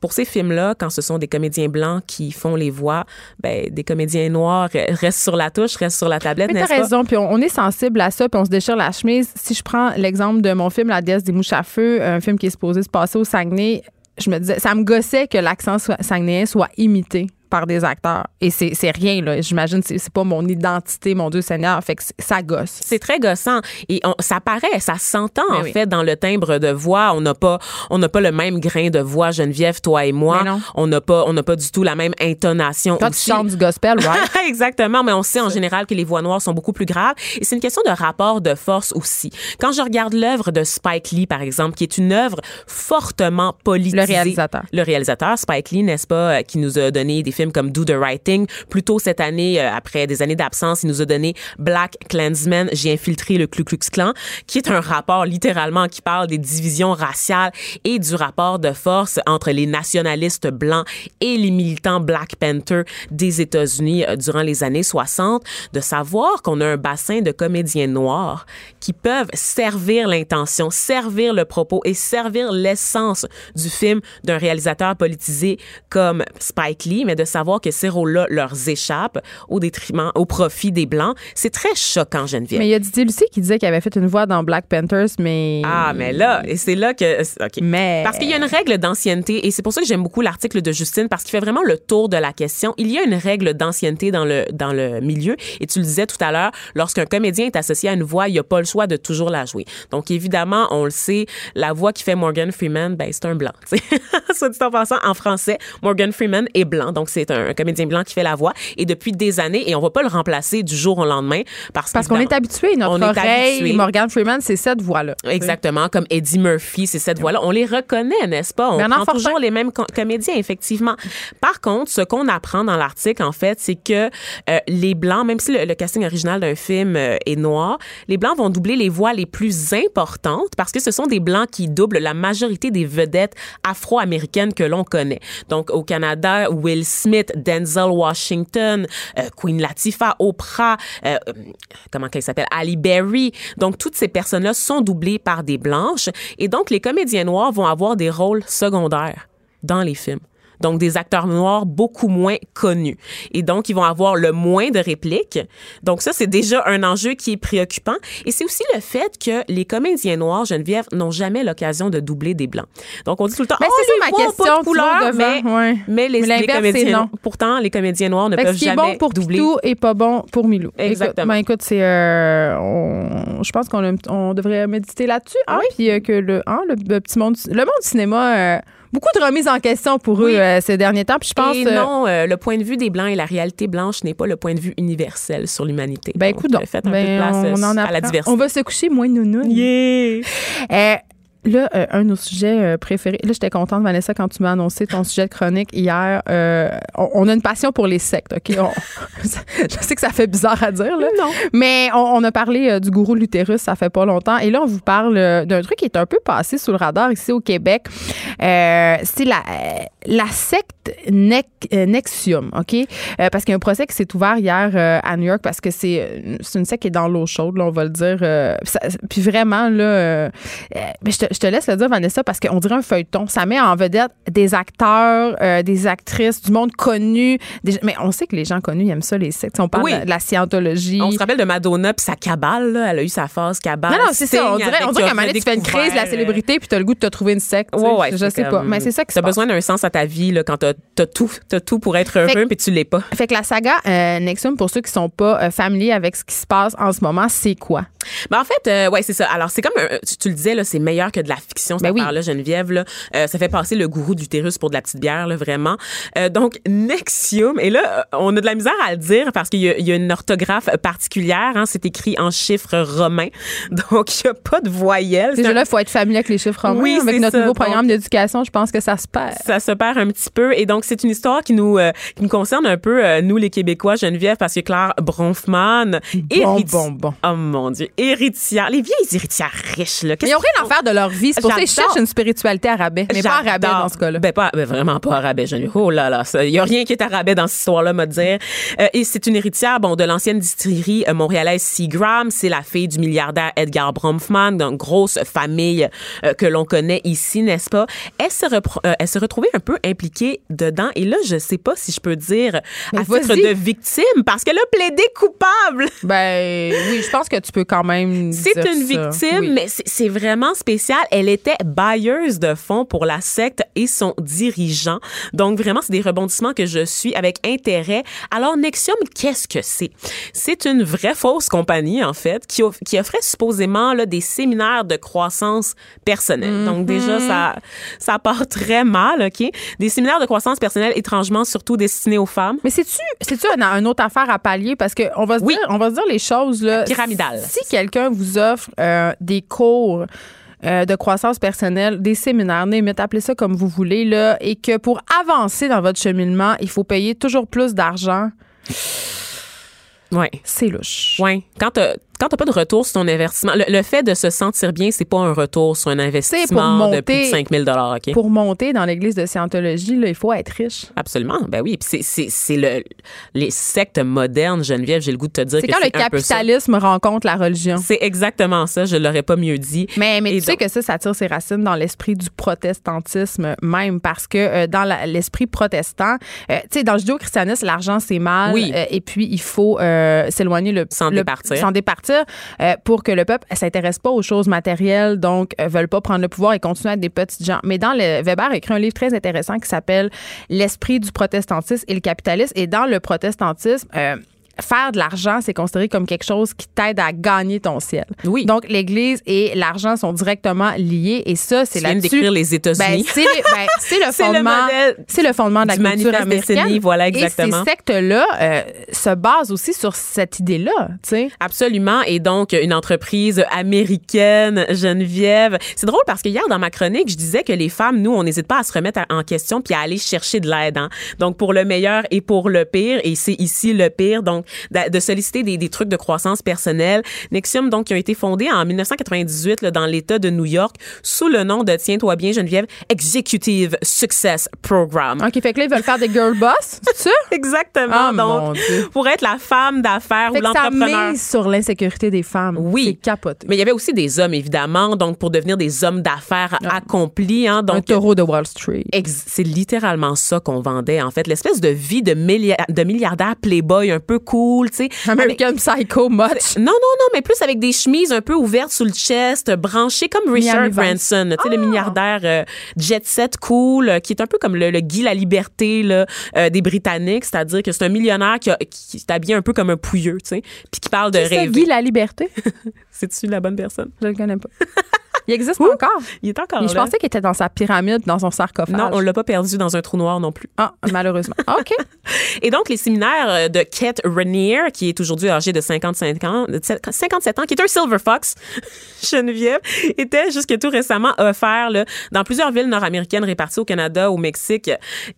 pour ces films-là, quand ce sont des comédiens blancs qui font les voix, ben, des comédiens noirs euh, restent sur la touche, restent sur la tablette, Mais t'as raison, puis on, on est sensible à ça, puis on se déchire la chemise. Si je prends l'exemple de mon film La déesse des mouches à feu, un film qui est supposé se passer au Saguenay, je me disais, ça me gossait que l'accent saguenayen soit imité par des acteurs. Et c'est rien, là. J'imagine que c'est pas mon identité, mon Dieu Seigneur. Fait que ça gosse. C'est très gossant et on, ça paraît, ça s'entend en oui. fait dans le timbre de voix. On n'a pas, on n'a pas le même grain de voix, Geneviève, toi et moi. On n'a pas, on n'a pas du tout la même intonation. Quand aussi. tu chantes du gospel, right? Exactement, mais on sait en général que les voix noires sont beaucoup plus graves. Et c'est une question de rapport de force aussi. Quand je regarde l'œuvre de Spike Lee, par exemple, qui est une œuvre fortement politisée. Le réalisateur. Le réalisateur, Spike Lee, n'est-ce pas, euh, qui nous a donné des films comme Do the Right Thing. Plus tôt cette année, euh, après des années d'absence, il nous a donné Black Klansman, J'ai infiltré le Ku Klux Klan, qui est un rapport littéralement qui parle des divisions raciales et du rapport de force entre les nationalistes blancs et les militants Black Panther des États-Unis euh, durant les années 60, de savoir qu'on a un bassin de comédiens noirs qui peuvent servir l'intention, servir le propos et servir l'essence du film d'un réalisateur politisé comme Spike Lee, mais de savoir que ces rôles-là leur échappent au détriment, au profit des Blancs, c'est très choquant, Geneviève. mais il y a Didier Lucie qui disait qu'il avait fait une voix dans Black Panthers, mais. Ah, mais là, et c'est là que. OK. Mais- Parce qu'il y a une règle d'ancienneté, et c'est pour ça que j'aime beaucoup l'article de Justine, parce qu'il fait vraiment le tour de la question. Il y a une règle d'ancienneté dans le, dans le milieu, et tu le disais tout à l'heure, lorsqu'un comédien est associé à une voix, il n'y a pas le choix de toujours la jouer. Donc, évidemment, on le sait, la voix qui fait Morgan Freeman, ben, c'est un blanc. Soit dit en passant, en français, Morgan Freeman est blanc. Donc, c'est un, un comédien blanc qui fait la voix et depuis des années et on va pas le remplacer du jour au lendemain parce, Parce qu'on est habitué, notre on est oreille, habitué. Morgan Freeman, c'est cette voix-là. Exactement, comme Eddie Murphy, c'est cette voix-là. On les reconnaît, n'est-ce pas? On Bernard prend Fortin. toujours les mêmes com- comédiens, effectivement. Par contre, ce qu'on apprend dans l'article, en fait, c'est que euh, les Blancs, même si le, le casting original d'un film euh, est noir, les Blancs vont doubler les voix les plus importantes parce que ce sont des Blancs qui doublent la majorité des vedettes afro-américaines que l'on connaît. Donc, au Canada, Will Smith, Denzel Washington, euh, Queen Latifah, Oprah, euh, comment qu'elle s'appelle, Ali Berry. Donc, toutes ces personnes-là sont doublées par des blanches. Et donc, les comédiens noirs vont avoir des rôles secondaires dans les films. Donc, des acteurs noirs beaucoup moins connus. Et donc, ils vont avoir le moins de répliques. Donc, ça, c'est déjà un enjeu qui est préoccupant. Et c'est aussi le fait que les comédiens noirs, Geneviève, n'ont jamais l'occasion de doubler des blancs. Donc, on dit tout le temps, Mais oh, c'est ça ma question, pas de couleur, devant, mais, ouais. mais les, Mais comédiens, non. pourtant, les comédiens noirs ne Fait que peuvent ce qui est jamais bon pour doubler. Pitou est pas bon pour Milou. Exactement. Écoute, ben, écoute, c'est, euh, on- je pense qu'on on devrait méditer là-dessus. Hein, Puis euh, que le, hein, le, le petit monde, le monde du cinéma, euh, beaucoup de remises en question pour Oui. eux euh, ces derniers temps. Puis je pense. et euh, non, euh, le point de vue des Blancs et la réalité blanche n'est pas le point de vue universel sur l'humanité. ben Donc, écoute, euh, faites un peu de place euh, à la diversité. On va se coucher moins nounoun. Yeah! Là, euh, un de nos sujets euh, préférés. Là, j'étais contente, Vanessa, quand tu m'as annoncé ton sujet de chronique hier. Euh, on, on a une passion pour les sectes, OK? On- je sais que ça fait bizarre à dire, là. Non. Mais on, on a parlé euh, du gourou l'utérus, ça fait pas longtemps. Et là, on vous parle euh, d'un truc qui est un peu passé sous le radar ici au Québec. Euh, c'est la, la secte Nec- Nexium, OK? Euh, parce qu'il y a un procès qui s'est ouvert hier euh, à New York parce que c'est c'est une secte qui est dans l'eau chaude, là, on va le dire. Euh, ça- puis vraiment, là, je, te, je te laisse le dire, Vanessa, parce qu'on dirait un feuilleton. Ça met en vedette des acteurs, euh, des actrices, du monde connu. des- mais on sait que les gens connus ils aiment ça, les sectes. On parle Oui. de, la scientologie. On se rappelle de Madonna puis sa cabale, là. Elle a eu sa phase cabale. Non, non, c'est ça. On dirait, on dirait qu'à un moment tu fais une crise de la redécouvert, célébrité puis tu as le goût de te trouver une secte. tu. Ouais, ouais, je sais pas. Mais c'est ça qui se T'as passe. besoin d'un sens à ta vie, là, quand t'as as tout, tout pour être heureux, puis tu l'es pas. Fait que la saga euh, Nexium, pour ceux qui sont pas euh, familiers avec ce qui se passe en ce moment, c'est quoi? Ben en fait, euh, ouais, c'est ça. Alors, c'est comme, un- tu, tu le disais, là, c'est meilleur que de la fiction, cette Ben oui. affaire-là, Geneviève. Là. Euh, ça fait passer le gourou d'utérus pour de la petite bière, là, vraiment. Euh, donc, Nexium, et là, on a de la misère à le dire parce qu'il y, a- il y a une orthographe particulière. Hein, c'est écrit en chiffres romains, donc il n'y a pas de voyelles. Déjà là, il faut être familier avec les chiffres romains. Oui, avec notre ça. nouveau programme d'éducation, je pense que ça se perd. ça se perd un petit peu. Et donc, c'est une histoire qui nous, euh, qui nous concerne un peu, nous, les Québécois, Geneviève, parce que Claire Bronfman, Bon, bon, bon. Oh mon Dieu, héritière. Les vieilles héritières riches, là. Ils n'ont rien à faire de leur vie. C'est pour ça qu'ils cherchent une spiritualité à rabais. Mais pas à rabais J'adore. dans ce cas-là. Ben, pas, ben, vraiment pas à rabais, Geneviève. Oh là là, il y a rien qui est à rabais dans cette histoire-là, me dire. Euh, et c'est une héritière, bon, de l'ancienne distillerie euh, montréalaise Seagram. C'est la fille du milliardaire Edgar Bronfman, d'une grosse famille euh, que l'on connaît ici, n'est-ce pas? Elle se, euh, elle se retrouvait un peu impliquée dedans. Et là, je sais pas si je peux dire Mais à titre de victime, parce qu'elle a plaidé coupable. Ben oui, je pense que tu peux quand même. C'est une ça. victime, Oui. mais c'est- c'est vraiment spécial. Elle était bailleuse de fonds pour la secte et son dirigeant. Donc vraiment, c'est des rebondissements que je suis avec intérêt. Alors Nexium, qu'est-ce que c'est? C'est une vraie fausse compagnie en fait qui, off- qui offrait supposément là, des séminaires de croissance personnelle. Donc déjà ça ça part très mal, ok? Des séminaires de croissance personnelle étrangement surtout destinés aux femmes. Mais c'est-tu, une, une autre affaire à pallier? Parce qu'on va se Oui. dire, on va se dire les choses, là. Pyramidale. Si quelqu'un vous offre euh, des cours euh, de croissance personnelle, des séminaires, limite, appelez ça comme vous voulez, là, et que pour avancer dans votre cheminement, il faut payer toujours plus d'argent, Ouais. c'est louche. Ouais. Quand quand t'as pas de retour sur ton investissement, le, le fait de se sentir bien, c'est pas un retour sur un investissement monter- de plus de 5000 dollars, ok? Pour monter dans l'église de Scientologie, là, il faut être riche. Absolument. Ben oui. Puis c'est le les sectes modernes, Geneviève. J'ai le goût de te dire C'est quand le capitalisme rencontre la religion. C'est exactement ça. Je l'aurais pas mieux dit. Mais, mais Et tu sais que ça, ça tire ses racines dans l'esprit du protestantisme même, parce que euh, dans l'esprit protestant, euh, tu sais, dans le judéo-christianisme, l'argent, c'est mal. Oui. euh, et puis, il faut s'éloigner le S'en départir. S'en départir euh, pour que le peuple s'intéresse pas aux choses matérielles, donc euh, veulent pas prendre le pouvoir et continuer à être des petites gens. Mais dans le Weber a écrit un livre très intéressant qui s'appelle L'esprit du protestantisme et le capitalisme. Et dans le protestantisme, euh, faire de l'argent, c'est considéré comme quelque chose qui t'aide à gagner ton ciel. Oui. Donc, l'Église et l'argent sont directement liés. Et ça, c'est Tu viens là-dessus. d'écrire les Ben, États-Unis. c'est le, ben, c'est C'est le fondement. C'est le fondement de la culture américaine. Voilà, exactement. Et ces sectes-là euh, se basent aussi sur cette idée-là, tu sais. Absolument. Et donc, une entreprise américaine, Geneviève. C'est drôle parce que hier, dans ma chronique, je disais que les femmes, nous, on n'hésite pas à se remettre en question puis à aller chercher de l'aide. hein. Donc, pour le meilleur et pour le pire. Et c'est ici le pire. Donc, de, de solliciter des, des trucs de croissance personnelle. Nexium, donc, qui a été fondé en 1998 là, dans l'État de New York sous le nom de, tiens-toi bien, Geneviève, Executive Success Program. OK, fait que là, ils veulent faire des girl boss, c'est ça? Exactement. Ah, mon donc, Dieu. pour être la femme d'affaires ou l'entrepreneur. sur l'insécurité des femmes. Oui. C'est capoté. Mais il y avait aussi des hommes, évidemment, donc pour devenir des hommes d'affaires accomplis. Hein, Un donc, taureau de Wall Street. c'est littéralement ça qu'on vendait, en fait. L'espèce de vie de, millia- de milliardaire playboy un peu cool, tu sais. American Psycho much. Non, non, non, mais plus avec des chemises un peu ouvertes sous le chest, branchées comme Richard. Branson, tu sais, le milliardaire euh, jet set cool, euh, qui est un peu comme le, le Guy la liberté là, euh, des Britanniques, c'est-à-dire que c'est un millionnaire qui, a- qui est habillé un peu comme un pouilleux, tu sais, puis qui parle de rêver. Guy la liberté? C'est-tu la bonne personne? Je le connais pas. Il existe encore. Il est encore Et je là. pensais qu'il était dans sa pyramide, dans son sarcophage. Non, on l'a pas perdu dans un trou noir non plus. Ah, malheureusement. OK. Et donc, les séminaires euh, de Kate Rainier, qui est aujourd'hui âgée de 55 ans, de 57 ans, qui est un Silver Fox, Geneviève, était jusque tout récemment offert là, dans plusieurs villes nord-américaines réparties au Canada, au Mexique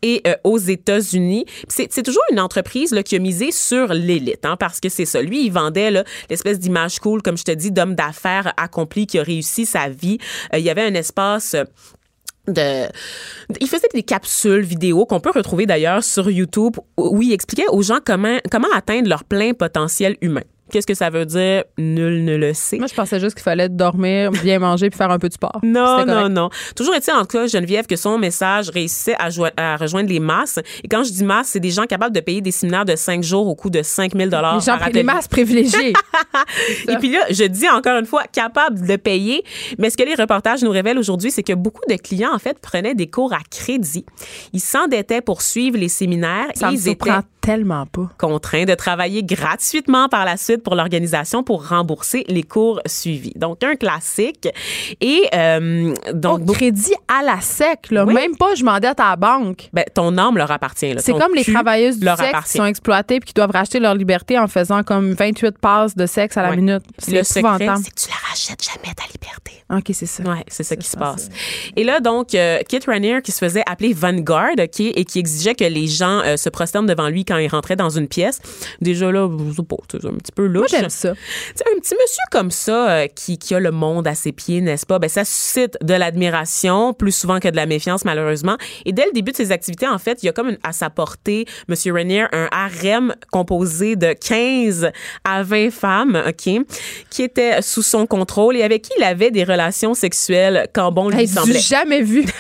et euh, aux États-Unis. C'est toujours une entreprise là, qui a misé sur l'élite, hein, parce que c'est ça. Lui, il vendait l'espèce d'image cool, comme je te dis, d'homme d'affaires accompli qui a réussi sa vie. Euh, il y avait un espace... euh, de il faisait des capsules vidéo qu'on peut retrouver d'ailleurs sur YouTube où il expliquait aux gens comment comment atteindre leur plein potentiel humain. Qu'est-ce que ça veut dire? Nul ne le sait. Moi, je pensais juste qu'il fallait dormir, bien manger puis faire un peu de sport. Non, non, non. Toujours est-il, en tout cas, Geneviève, que son message réussissait à, à rejoindre les masses. Et quand je dis masse, c'est des gens capables de payer des séminaires de cinq jours au coût de 5 000 Les, gens, les masses privilégiées. Et puis là, je dis encore une fois, capable de payer. Mais ce que les reportages nous révèlent aujourd'hui, c'est que beaucoup de clients, en fait, prenaient des cours à crédit. Ils s'endettaient pour suivre les séminaires Ça et me ils étaient tellement pas. contraints de travailler gratuitement par la suite pour l'organisation pour rembourser les cours suivis. Donc, un classique. Et euh, donc, Au crédit à la sec, là. Oui. Même pas je m'endette à la banque. ben, ton âme leur appartient. là. C'est comme les travailleuses du sexe qui sont exploitées puis qui doivent racheter leur liberté en faisant comme 28 passes de sexe à la minute. C'est Le secret, c'est que tu la rachètes jamais ta liberté. OK, c'est ça. Ouais, c'est ça qui se passe. Et là, donc, euh, Kit Raniere, qui se faisait appeler Vanguard, OK, et qui exigeait que les gens euh, se prosternent devant lui quand il rentrait dans une pièce. Déjà, là, je pas, c'est un petit peu Moi, louche. j'aime ça. Tu sais, un petit monsieur comme ça, euh, qui, qui a le monde à ses pieds, n'est-ce pas? Ben, ça suscite de l'admiration, plus souvent que de la méfiance, malheureusement. Et dès le début de ses activités, en fait, il y a comme une- à sa portée, Monsieur Raniere, un harem composé de 15 à 20 femmes, OK, qui étaient sous son contrôle et avec qui il avait des relations sexuelles quand bon lui Hey, semblait. jamais vu.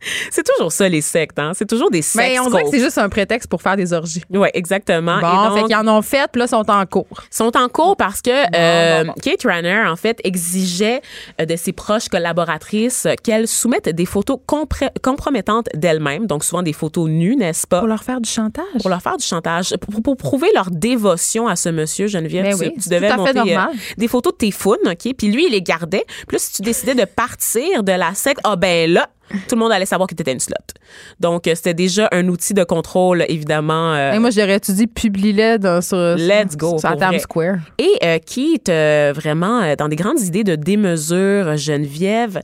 C'est toujours ça, les sectes, hein? C'est toujours des sectes. Mais on dirait que c'est juste un prétexte pour faire des orgies. Oui, exactement. Bon, Et donc, fait qu'ils en ont fait, puis là, sont en cours. sont en cours parce que euh, bon. Kate Rayner, en fait, exigeait euh, de ses proches collaboratrices qu'elles soumettent des photos compromettantes d'elles-mêmes, donc souvent des photos nues, n'est-ce pas? Pour leur faire du chantage. Pour leur faire du chantage, pour, pour prouver leur dévotion à ce monsieur, Geneviève. Ben tu, oui, tu devais tout à fait monter euh, des photos de tes founes, OK? Puis lui, il les gardait. Puis là, si tu décidais de partir de la secte, ah ben là, tout le monde allait savoir que tu étais une slot. Donc, euh, c'était déjà un outil de contrôle, évidemment. euh, Et moi, j'aurais étudié publie-le dans, sur, Let's go, sur Times. Square. Et euh, Keith, euh, vraiment, euh, dans des grandes idées de démesure, Geneviève,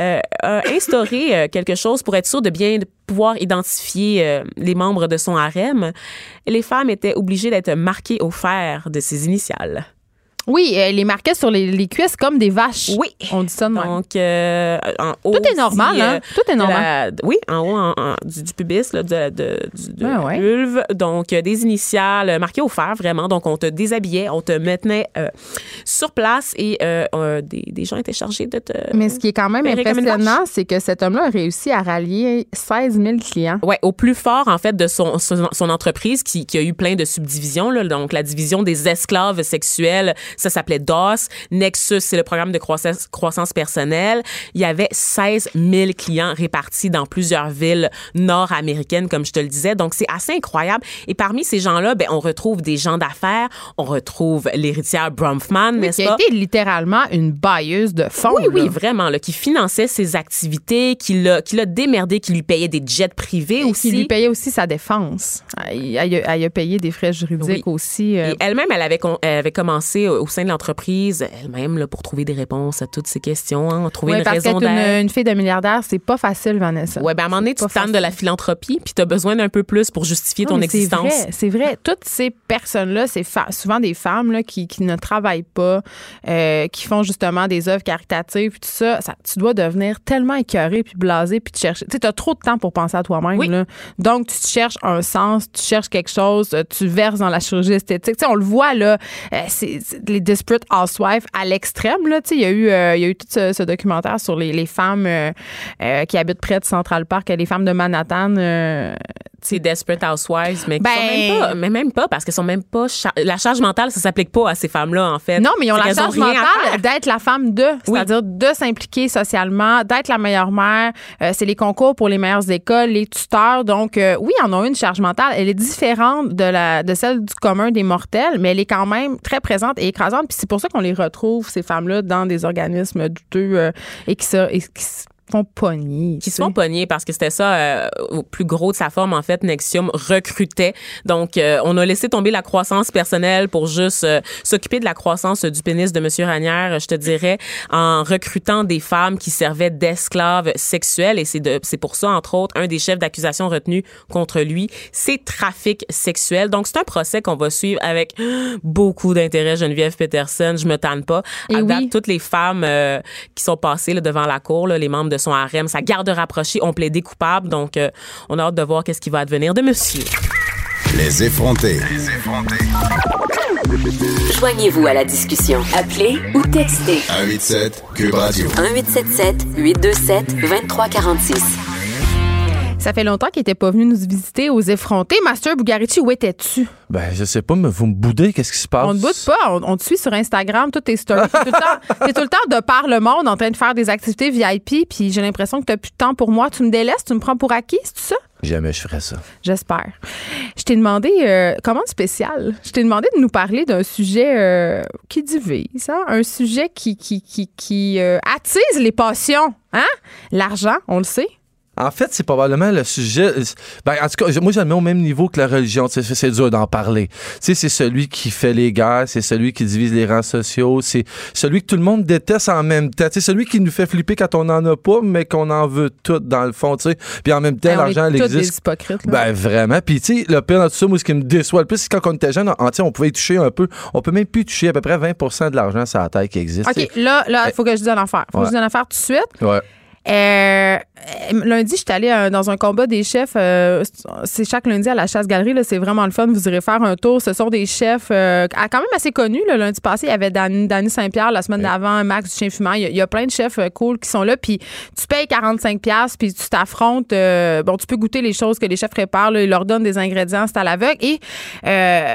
euh, a instauré euh, quelque chose pour être sûr de bien pouvoir identifier euh, les membres de son harem. Les femmes étaient obligées d'être marquées au fer de ses initiales. Oui, elle les marquait sur les, les cuisses comme des vaches. Oui. On dit ça de même. Donc, euh, en haut. Tout est normal, hein? euh, Tout est normal. la- oui, en haut en- en- du, du pubis, là, de, de, du- de ouais. vulve. Donc, euh, des initiales euh, marquées au fer, vraiment. Donc, on te déshabillait, on te maintenait euh, sur place et euh, euh, des, des gens étaient chargés de te. Mais ce qui est quand même impressionnant, c'est que cet homme-là a réussi à rallier 16 000 clients. Ouais, au plus fort en fait de son, son, son entreprise qui, qui a eu plein de subdivisions là, donc la division des esclaves sexuels Ça s'appelait DOS. Nexus, c'est le programme de croissance, croissance personnelle. Il y avait 16 000 clients répartis dans plusieurs villes nord-américaines, comme je te le disais. Donc, c'est assez incroyable. Et parmi ces gens-là, ben, on retrouve des gens d'affaires. On retrouve l'héritière Bromfman, n'est-ce Qui a pas? été littéralement une bailleuse de fonds. Oui, oui, vraiment, là, qui finançait ses activités, qui l'a, qui l'a démerdé, qui lui payait des jets privés Et aussi. qui lui payait aussi sa défense. Elle, elle a- elle a payé des frais juridiques Oui. aussi. euh, Et elle-même, elle avait, elle avait commencé au sein de l'entreprise, elle-même, là, pour trouver des réponses à toutes ces questions, hein, trouver ouais, une parce raison une, d'être. une fille de milliardaire, c'est pas facile, Vanessa. Ouais, ben à un moment donné, tu pas te tannes de la philanthropie, puis tu as besoin d'un peu plus pour justifier Non, ton c'est existence. vrai, C'est vrai. Toutes ces personnes-là, c'est souvent des femmes là, qui, qui ne travaillent pas, euh, qui font justement des œuvres caritatives, puis tout ça, ça. Tu dois devenir tellement écœuré puis blasé puis te chercher. Tu sais, as trop de temps pour penser à toi-même. Oui. là. Donc, tu te cherches un sens, tu cherches quelque chose, euh, tu verses dans la chirurgie esthétique. Tu sais, on le voit, là, euh, c'est les Desperate Housewives à l'extrême. Là, il y a eu, euh, il y a eu tout ce, ce documentaire sur les, les femmes euh, euh, qui habitent près de Central Park, les femmes de Manhattan. C'est Desperate Housewives, mais qui Ben- sont même pas, mais même pas, parce qu'elles sont même pas, char- la charge mentale, ça s'applique pas à ces femmes-là, en fait. Non, mais ils ont la charge mentale d'être la femme de, c'est-à-dire de s'impliquer socialement, d'être la meilleure mère. Euh, c'est les concours pour les meilleures écoles, les tuteurs. Donc, euh, oui, ils en ont une charge mentale. Elle est différente de, la, de celle du commun des mortels, mais elle est quand même très présente et écrasante. Puis c'est pour ça qu'on les retrouve, ces femmes-là, dans des organismes douteux euh, et qui se, et qui se font pogner. qui se font pogner parce que c'était ça euh, au plus gros de sa forme en fait Nexium recrutait donc euh, on a laissé tomber la croissance personnelle pour juste euh, s'occuper de la croissance du pénis de monsieur Ranière je te dirais en recrutant des femmes qui servaient d'esclaves sexuels et c'est de c'est pour ça entre autres un des chefs d'accusation retenu contre lui c'est trafic sexuel donc c'est un procès qu'on va suivre avec beaucoup d'intérêt Geneviève Peterson je me tanne pas Et à date oui. toutes les femmes euh, qui sont passées là, devant la cour, là, les membres de son harem, sa garde rapprochée ont plaidé coupable. Donc, euh, on a hâte de voir qu'est-ce qui va advenir de monsieur. Les effrontés. Joignez-vous à la discussion. Appelez ou textez 187 Cube Radio. 1877 827 2346. Ça fait longtemps qu'il n'était pas venu nous visiter aux effrontés. Master Bugarici, où étais-tu? Ben, je sais pas, mais vous me boudez, qu'est-ce qui se passe? On ne boude pas, on, on te suit sur Instagram, toutes tes stories. T'es tout, le temps- t'es tout le temps de par le monde en train de faire des activités VIP, puis j'ai l'impression que tu plus de temps pour moi. Tu me délaisses, tu me prends pour acquis, c'est tout ça? Jamais je ferais ça. J'espère. Je t'ai demandé, euh, commande spéciale, je t'ai demandé de nous parler d'un sujet euh, qui divise, hein? un sujet qui, qui, qui, qui euh, attise les passions. Hein? L'argent, on le sait. En fait, c'est probablement le sujet. Ben, en tout cas, moi, je le mets au même niveau que la religion. Tu sais, C'est dur d'en parler. Tu sais, c'est celui qui fait les guerres, c'est celui qui divise les rangs sociaux, c'est celui que tout le monde déteste en même temps. Tu sais, celui qui nous fait flipper quand on n'en a pas, mais qu'on en veut tout dans le fond. Tu sais, puis en même temps, est l'argent, des existe. hypocrites. là. Ben vraiment. Puis tu sais, le pire dans tout ça, moi, ce qui me déçoit le plus, c'est quand on était jeune, on, on pouvait y toucher un peu. On peut même plus toucher à peu près 20% de l'argent sur la taille qui existe. OK, là, là, il faut que je dise affaire. faut que je dise affaire tout de suite. Ouais. Euh, lundi, j'étais allée euh, dans un combat des chefs. euh, c'est chaque lundi à la chasse-galerie. C'est vraiment le fun. Vous irez faire un tour. Ce sont des chefs euh, quand même assez connus. Le lundi passé, il y avait Dan- Danny Saint-Pierre. La semaine d'avant, Max du Chien Fumant. Il y, a- il y a plein de chefs euh, cool qui sont là. Puis tu payes 45$, piastres, puis tu t'affrontes. euh, bon, tu peux goûter les choses que les chefs préparent. là. Ils leur donnent des ingrédients. C'est à l'aveugle. Et euh,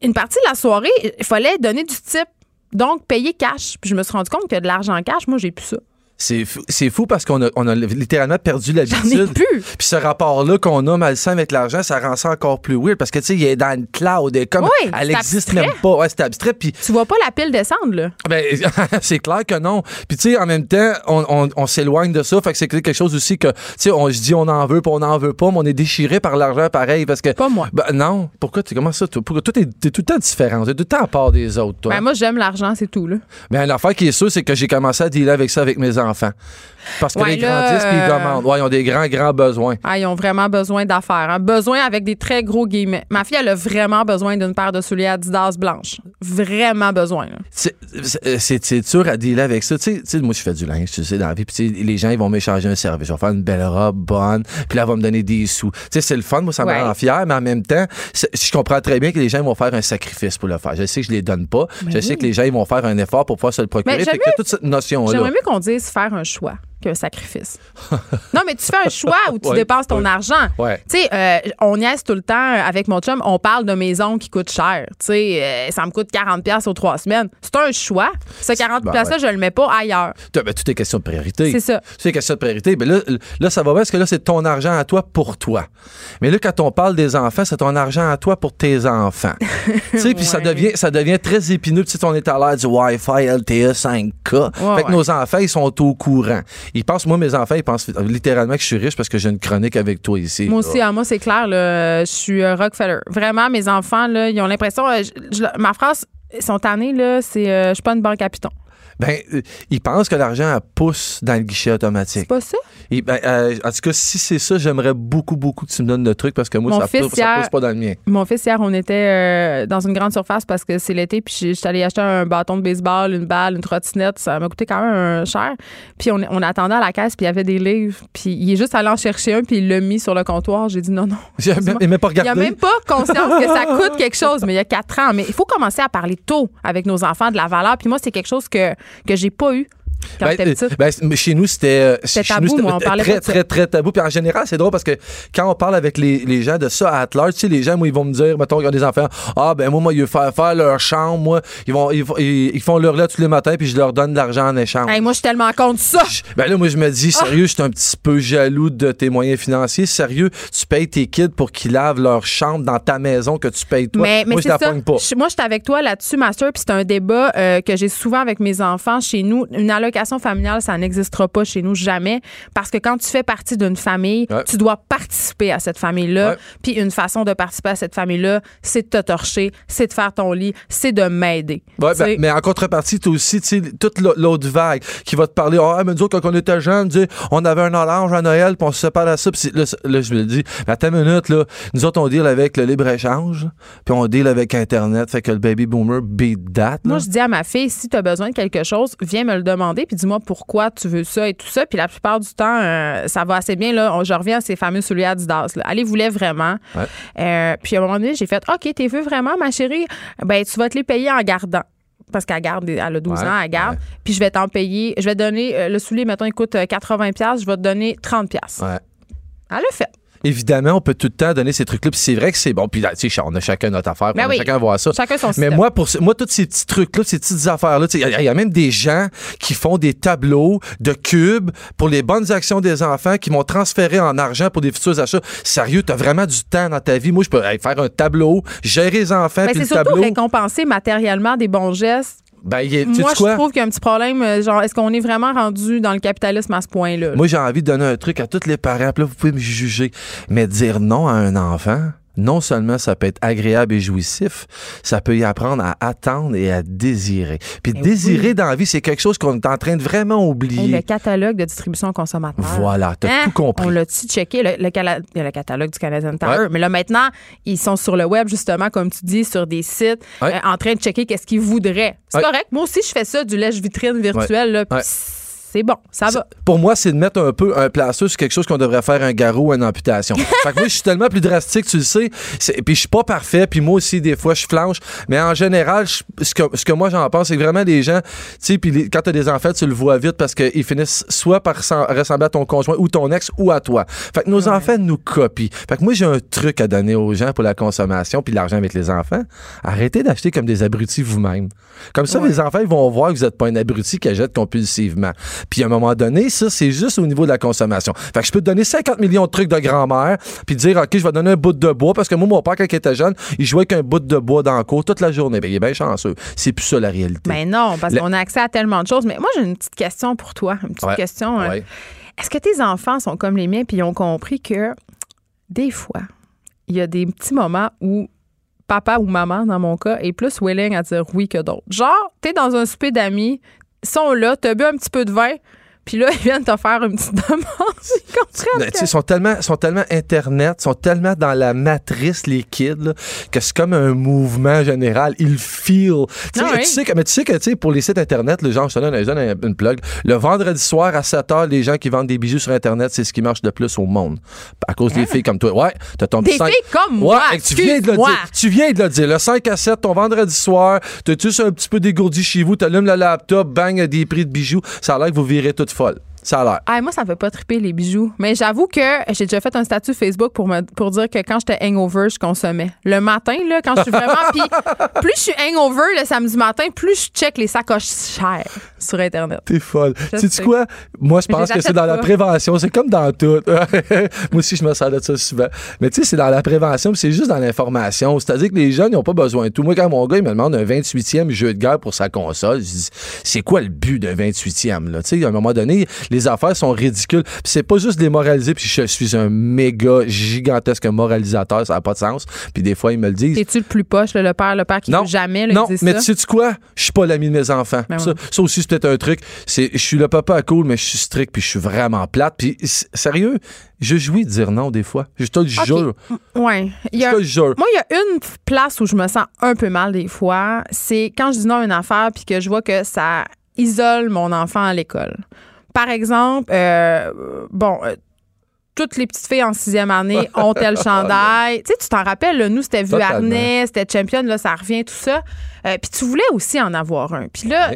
une partie de la soirée, il fallait donner du type. Donc, payer cash. Puis je me suis rendu compte que de l'argent cash, moi, j'ai plus ça. C'est fou, fou parce qu'on a, on a littéralement perdu l'habitude. plus. Puis ce rapport-là qu'on a malsain avec l'argent, ça rend ça encore plus weird parce que tu sais, il est dans le cloud et comme Oui, elle c'est existe abstrait. même pas. Ouais, c'est abstrait. Puis Tu vois pas la pile descendre, là. ben, c'est clair que non. Puis tu sais, en même temps, on, on, on s'éloigne de ça. Fait que c'est quelque chose aussi que, tu sais, on se dit on en veut, puis on en veut pas, mais on est déchiré par l'argent pareil parce que. Pas moi. Ben non. Pourquoi tu comment ça? toi? Pourquoi toi, t'es tout le temps différent? T'es tout le temps à part des autres, toi. Ben, moi, j'aime l'argent, c'est tout, là. Ben, l'affaire qui est sûre, c'est que j'ai commencé à dealer avec ça avec mes enfants. Parce que Ouais, les là, grandissent puis ils euh, demandent. Ouais, ils ont des grands, grands besoins. Ah, ils ont vraiment besoin d'affaires. hein. Besoin avec des très gros guillemets. Ma fille, elle a vraiment besoin d'une paire de souliers Adidas blanches. Vraiment besoin. C'est, dur à dealer avec ça. Tu sais, moi, je fais du linge, tu sais, dans la vie. Puis, les gens, ils vont m'échanger un service. Je vais faire une belle robe bonne. Puis là, elle va me donner des sous. Tu sais, c'est le fun. Moi, ça me Ouais. rend fier. Mais en même temps, je comprends très bien que les gens vont faire un sacrifice pour le faire. Je sais que je les donne pas. je sais que les gens, ils vont faire un effort pour pouvoir se le procurer. Fait toute cette notion-là. J'aimerais mieux qu'on dise faire un choix. Qu'un sacrifice. non, mais tu fais un choix où tu Ouais, dépenses ton ouais. argent. Ouais. Tu sais, euh, on niaise tout le temps avec mon chum, on parle de maison qui coûte cher. Tu sais, euh, ça me coûte 40$ pièces aux trois semaines. C'est un choix. Ce 40$ Ben je le mets pas ailleurs. Tout- ben, tout est question de priorité. C'est ça. Tout est question de priorité. Mais là, là, ça va bien parce que là, c'est ton argent à toi pour toi. Mais là, quand on parle des enfants, c'est ton argent à toi pour tes enfants. tu sais, puis ça devient, ça devient très épineux. Tu sais, on est à l'ère du Wi-Fi, LTE 5K. fait que nos enfants, ils sont au courant. Ils pensent, moi, mes enfants, ils pensent littéralement que je suis riche parce que j'ai une chronique avec toi ici. Moi aussi, à moi, c'est clair, là, je suis euh, Rockefeller. Vraiment, mes enfants, là, ils ont l'impression. euh, ma phrase, ils sont tannés, là, c'est euh, je suis pas une banque à piton. Ben, euh, ils pensent que l'argent pousse dans le guichet automatique. C'est pas ça? Et ben, euh, en tout cas, si c'est ça, j'aimerais beaucoup, beaucoup que tu me donnes le truc parce que moi, Mon ça, fils, pousse, ça hier- pousse pas dans le mien. Mon fils, hier, on était euh, dans une grande surface parce que c'est l'été, puis je suis allée acheter un bâton de baseball, une balle, une trottinette. Ça m'a coûté quand même un cher. Puis on, on attendait à la caisse, puis il y avait des livres. Puis il est juste allé en chercher un, puis il l'a mis sur le comptoir. J'ai dit non, non. Il m'a pas Il regardé. a même pas conscience que ça coûte quelque chose, mais il y a quatre ans. Mais il faut commencer à parler tôt avec nos enfants de la valeur. Puis moi, c'est quelque chose que, que j'ai pas eu quand Ben, euh, petite. ben, chez nous, c'était. euh, C'était chez tabou, nous, c'était moi, on parlait très, très, très tabou. Puis en général, c'est drôle parce que quand on parle avec les, les gens de ça à large, tu sais, les gens, moi, ils vont me dire, mettons, ils ont des enfants, ah, ben, moi, moi, ils veulent faire, faire leur chambre, moi, ils, vont, ils, font- ils, ils font leur lait tous les matins, puis je leur donne de l'argent en échange. Hey, moi, je suis tellement contre ça. Ben là, moi, je me dis, Ah! sérieux, je suis un petit peu jaloux de tes moyens financiers. Sérieux, tu payes tes kids pour qu'ils lavent leur chambre dans ta maison que tu payes toi. Mais, mais moi, je la pas. Moi, je suis avec toi là-dessus, Master, puis c'est un débat euh, que j'ai souvent avec mes enfants chez nous. Une allocation familiale, ça n'existera pas chez nous jamais, parce que quand tu fais partie d'une famille, Ouais. tu dois participer à cette famille-là. Ouais. Puis une façon de participer à cette famille-là, c'est de te torcher, c'est de faire ton lit, c'est de m'aider. Ouais, ben, mais en contrepartie, tu aussi, tu sais, toute l'au- l'autre vague qui va te parler. Ah, mais nous autres, quand on était jeunes, on avait un orange à Noël, puis on se sépare à ça. Puis là, je me le dis, mais attends une minute, là. Nous autres, on deal avec le libre-échange, puis on deal avec Internet. Fait que le baby boomer beat that. là. Moi, je dis à ma fille, si tu as besoin de quelque chose, viens me le demander, puis dis-moi pourquoi tu veux ça et tout ça. Puis la plupart du temps, euh, ça va assez bien. Là, On- je reviens à ces fameux souliers Adidas. Là. Elle les voulait vraiment. Ouais. Euh, puis à un moment donné, j'ai fait OK, t'es veux vraiment, ma chérie? Ben, tu vas te les payer en gardant. Parce qu'elle garde, elle a 12 Ouais, ans, elle garde. ouais. Puis je vais t'en payer. Je vais donner, euh, le soulier, mettons, il coûte euh, 80$, je vais te donner 30$. Ouais. Elle l'a fait. Évidemment, on peut tout le temps donner ces trucs-là, puis c'est vrai que c'est bon. Puis là, tu sais, on a chacun notre affaire, Ben on a oui. chacun voir ça. Chacun son Mais système. moi, pour moi, tous ces petits trucs-là, ces petites affaires-là, il y, a- il y a même des gens qui font des tableaux de cubes pour les bonnes actions des enfants qui vont transférer en argent pour des futurs achats. Sérieux, t'as vraiment du temps dans ta vie. Moi, je peux hey, faire un tableau, gérer les enfants, Ben, puis c'est le surtout tableau. récompenser matériellement des bons gestes. Ben, tu Moi, je trouve qu'il y a un petit problème. euh, Genre, est-ce qu'on est vraiment rendu dans le capitalisme à ce point-là? là? Moi, j'ai envie de donner un truc à tous les parents. Puis là, vous pouvez me juger. Mais dire non à un enfant, non seulement ça peut être agréable et jouissif, ça peut y apprendre à attendre et à désirer. Puis Eh désirer oui. dans la vie, c'est quelque chose qu'on est en train de vraiment Hey, oublier. le catalogue de distribution aux consommateurs. Voilà, t'as Hein? tout compris. On l'a-tu checké? Le, le cala- le catalogue du Canadian. Ouais. Mais là, maintenant, ils sont sur le web, justement, comme tu dis, sur des sites, Ouais. euh, en train de checker qu'est-ce qu'ils voudraient. C'est Ouais. correct. Moi aussi, je fais ça, du lèche-vitrine virtuel. là. C'est bon, ça va. Pour moi, c'est de mettre un peu un placeur sur quelque chose qu'on devrait faire un garrot ou une amputation. fait que moi, je suis tellement plus drastique, tu le sais. Puis je suis pas parfait, puis moi aussi, des fois, je flanche. Mais en général, ce, que, ce que moi, j'en pense, c'est que vraiment les gens, tu sais, puis quand t'as des enfants, tu le vois vite parce qu'ils finissent soit par ressem- ressembler à ton conjoint ou ton ex ou à toi. Fait que nos enfants nous copient. Fait que moi, j'ai un truc à donner aux gens pour la consommation puis l'argent avec les enfants. Arrêtez d'acheter comme des abrutis vous-même. Comme ça, Ouais. les enfants, ils vont voir que vous n'êtes pas un abruti qui achète compulsivement. Puis à un moment donné, ça, c'est juste au niveau de la consommation. Fait que je peux te donner 50 millions de trucs de grand-mère, puis dire, OK, je vais donner un bout de bois, parce que moi, mon père, quand il était jeune, il jouait avec un bout de bois dans le cours toute la journée. Ben, il est bien chanceux. C'est plus ça, la réalité. Mais non, parce qu'on a accès à tellement de choses. Mais moi, j'ai une petite question pour toi. Une petite Ouais. question. Ouais. Est-ce que tes enfants sont comme les miens puis ils ont compris que des fois, il y a des petits moments où papa ou maman, dans mon cas, est plus willing à dire oui que d'autres? Genre, t'es dans un souper d'amis, sont là, t'as bu un petit peu de vin, puis là, ils viennent te faire une petite demande. Ils que- sont tellement, sont tellement Internet, sont tellement dans la matrice, les kids, là, que c'est comme un mouvement général. Ils feel. Tu sais, Ah oui. tu sais que, mais tu sais que tu sais, pour les sites Internet, le genre, je te donne, je donne un- une plug. Le vendredi soir à 7 h, les gens qui vendent des bijoux sur Internet, c'est ce qui marche le plus au monde. À cause des filles comme toi. Ouais, t'as ton? Des petit cinq- filles comme Ouais, moi, tu viens de le dire. Tu viens de le dire. Le 5 à 7, ton vendredi soir, t'as juste un petit peu dégourdi chez vous, t'allumes le laptop, bang, des prix de bijoux. Ça a l'air que vous virez toute folle. Ça a l'air. Ah, moi, ça me fait pas triper les bijoux. Mais j'avoue que j'ai déjà fait un statut Facebook pour me pour dire que quand j'étais hangover, je consommais. Le matin, là, quand je suis vraiment. Puis plus je suis hangover le samedi matin, plus je check les sacoches chères sur Internet. T'es folle. Sais-tu sais. quoi? Moi, je pense que c'est dans la prévention. C'est comme dans tout. Moi aussi, je me sers de ça souvent. Mais tu sais, c'est dans la prévention, c'est juste dans l'information. C'est-à-dire que les jeunes, ils n'ont pas besoin de tout. Moi, quand mon gars, il me demande un 28e jeu de guerre pour sa console, je dis, c'est quoi le but de 28e, là? Tu sais, à un moment donné, les affaires sont ridicules. Puis c'est pas juste démoraliser, puis je suis un méga gigantesque moralisateur, ça n'a pas de sens. Puis des fois, ils me le disent. Es-tu le plus poche, là, le père, le père qui Non. veut jamais là, Non, dit mais ça? tu sais quoi? Je suis pas l'ami de mes enfants. Ben ça, aussi, c'est peut-être un truc. C'est, je suis le papa cool, mais je suis strict, puis je suis vraiment plate. Puis sérieux, je jouis de dire non des fois. Je te le jure. Ouais. Je te le jure. Moi, il y a une place où je me sens un peu mal des fois. C'est quand je dis non à une affaire puis que je vois que ça isole mon enfant à l'école. Par exemple, euh, bon. euh, toutes les petites filles en sixième année ont tel chandail. Tu sais, tu t'en rappelles, là, nous, c'était. Vuarnet, c'était Champion, là, ça revient, tout ça. Euh, Puis tu voulais aussi en avoir un. Puis là,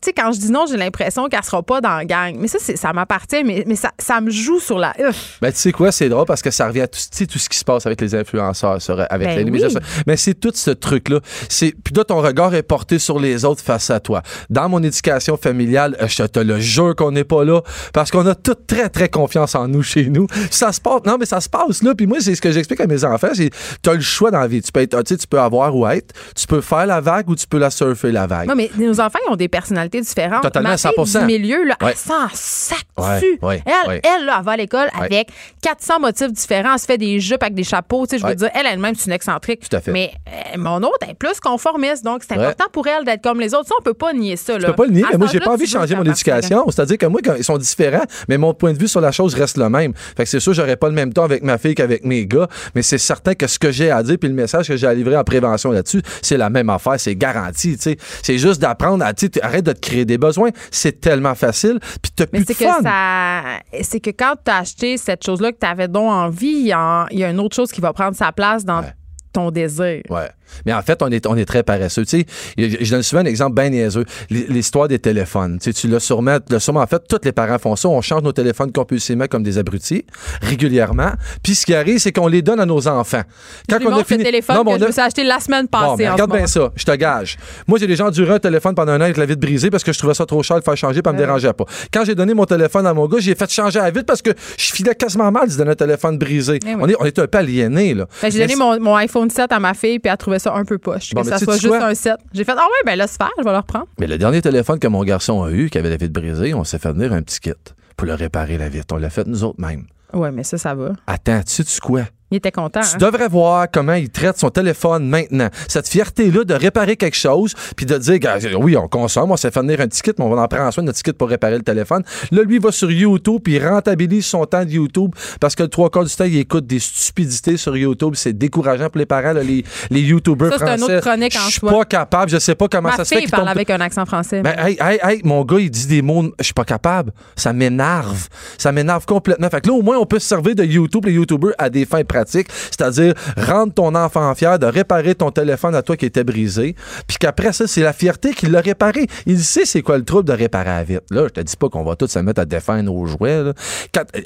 tu sais, quand je dis non, j'ai l'impression qu'elle sera pas dans la gang. Mais ça, ça m'appartient, mais, mais ça, ça me joue sur la... Ben, tu sais quoi, c'est drôle parce que ça revient à tout, tout ce qui se passe avec les influenceurs, avec Ben les oui. médias. Mais c'est tout ce truc-là. C'est, puis là, ton regard est porté sur les autres face à toi. Dans mon éducation familiale, euh, je te le jure qu'on n'est pas là parce qu'on a tout très, très confiance en nous chez nous. Ça se passe, non, mais ça se passe là. Puis moi, c'est ce que j'explique à mes enfants, c'est, tu as le choix dans la vie. Tu peux être, sais, tu peux avoir ou être. Tu peux faire la vague ou tu peux la surfer, la vague. Non, mais nos enfants, ils ont des personnalités différentes. Totalement, Ma fille 100%. du milieu, là, Ouais. elle s'en sac dessus. ouais, elle, ouais. elle, là, elle va à l'école avec 400 motifs différents. Elle se fait des jupes avec des chapeaux. Tu sais, je veux dire, elle, elle-même, c'est une excentrique. Tout à fait. Mais euh, mon autre est plus conformiste. Donc, c'est important pour elle d'être comme les autres. Ça, on peut pas nier ça. Je peux pas le nier, À mais moi, j'ai pas envie tu de changer mon éducation. C'est-à-dire que moi, quand ils sont différents, mais mon point de vue sur la chose reste le même. Fait que c'est sûr, j'aurais pas le même temps avec ma fille qu'avec mes gars, mais c'est certain que ce que j'ai à dire puis le message que j'ai à livrer en prévention là-dessus, c'est la même affaire, c'est garanti, tu sais. C'est juste d'apprendre à, tu arrête de créer des besoins. C'est tellement facile, puis t'as Mais plus de fun. ça. C'est que quand tu as acheté cette chose-là que tu avais donc envie, il y, a- il y a une autre chose qui va prendre sa place dans Ouais. ton désir. Ouais. Mais en fait, on est, on est très paresseux. Tu sais, je je donne souvent un exemple bien niaiseux. L'histoire des téléphones. Tu sais, tu l'as sûrement, tu l'as sûrement fait. Tous les parents font ça. On change nos téléphones compulsivement comme des abrutis, régulièrement. Puis ce qui arrive, c'est qu'on les donne à nos enfants. Je lui montre le téléphone Non, que on je a- me suis acheté la semaine passée. Bon, mais en regarde bien ça, je te gage. Moi, j'ai des gens duré un téléphone pendant un an avec la vitre brisée parce que je trouvais ça trop cher de faire changer, puis ça me Ouais. dérangeait pas. Quand j'ai donné mon téléphone à mon gars, j'ai fait changer la vitre parce que je filais quasiment mal de donner un téléphone brisé. Eh on, est, on est un peu aliénés, là. Ben, j'ai donné mon, mon iPhone 7 à ma fille, puis elle trouvait ça un peu poche. Bon, que ça soit juste quoi? un 7. J'ai fait, ah ouais, ben laisse faire, je vais le reprendre. Mais le dernier téléphone que mon garçon a eu, qui avait la vitre brisée, on s'est fait venir un petit kit pour le réparer, la vitre. On l'a fait nous autres mêmes. Ouais, mais ça, ça va. Attends, tu sais -tu quoi? Il était content. Tu hein? devrais voir comment il traite son téléphone maintenant. Cette fierté-là de réparer quelque chose, puis de dire, oui, on consomme, on s'est fait venir un ticket, mais on va en prendre soin de notre ticket pour réparer le téléphone. Là, lui, il va sur YouTube, puis il rentabilise son temps de YouTube, parce que le trois quarts du temps, il écoute des stupidités sur YouTube. C'est décourageant pour les parents, là, les, les YouTubers Ça, c'est français. une autre chronique en Je suis pas capable, je sais pas comment Ma ça se fait qu'il parle tombe avec un accent français. ben, hey, hey, hey, mon gars, il dit des mots, je suis pas capable. Ça m'énerve. Ça m'énerve complètement. Fait que là, au moins, on peut se servir de YouTube, les YouTubers, à des fins C'est-à-dire, rendre ton enfant fier de réparer ton téléphone à toi qui était brisé. Puis qu'après ça, c'est la fierté qu'il l'a réparé. Il sait c'est quoi le trouble de réparer à vite. Là, je te dis pas qu'on va tous se mettre à défendre nos jouets. là.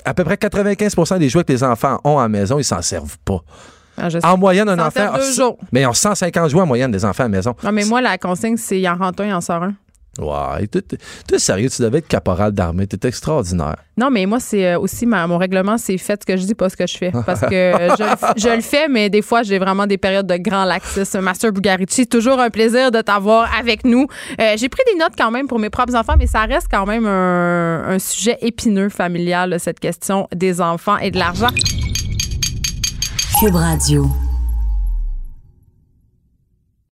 À peu près 95% des jouets que les enfants ont à la maison, ils s'en servent pas. Ah. En moyenne, un enfant. a-. Mais ils ont 150 jouets en moyenne des enfants à la maison. Non, mais moi, la consigne, c'est il en rentre un, il en sort un. Toi, t'es- sérieux, tu devais être caporal d'armée. T'es extraordinaire. Non, mais moi, c'est euh, aussi ma- mon règlement, c'est fait ce que je dis, pas ce que je fais. Parce que euh, je, le f- je le fais, mais des fois, j'ai vraiment des périodes de grand laxisme. Master Bugarici, toujours un plaisir de t'avoir avec nous. Euh, j'ai pris des notes quand même pour mes propres enfants, mais ça reste quand même un, un sujet épineux familial, là, cette question des enfants et de l'argent. Cube Radio.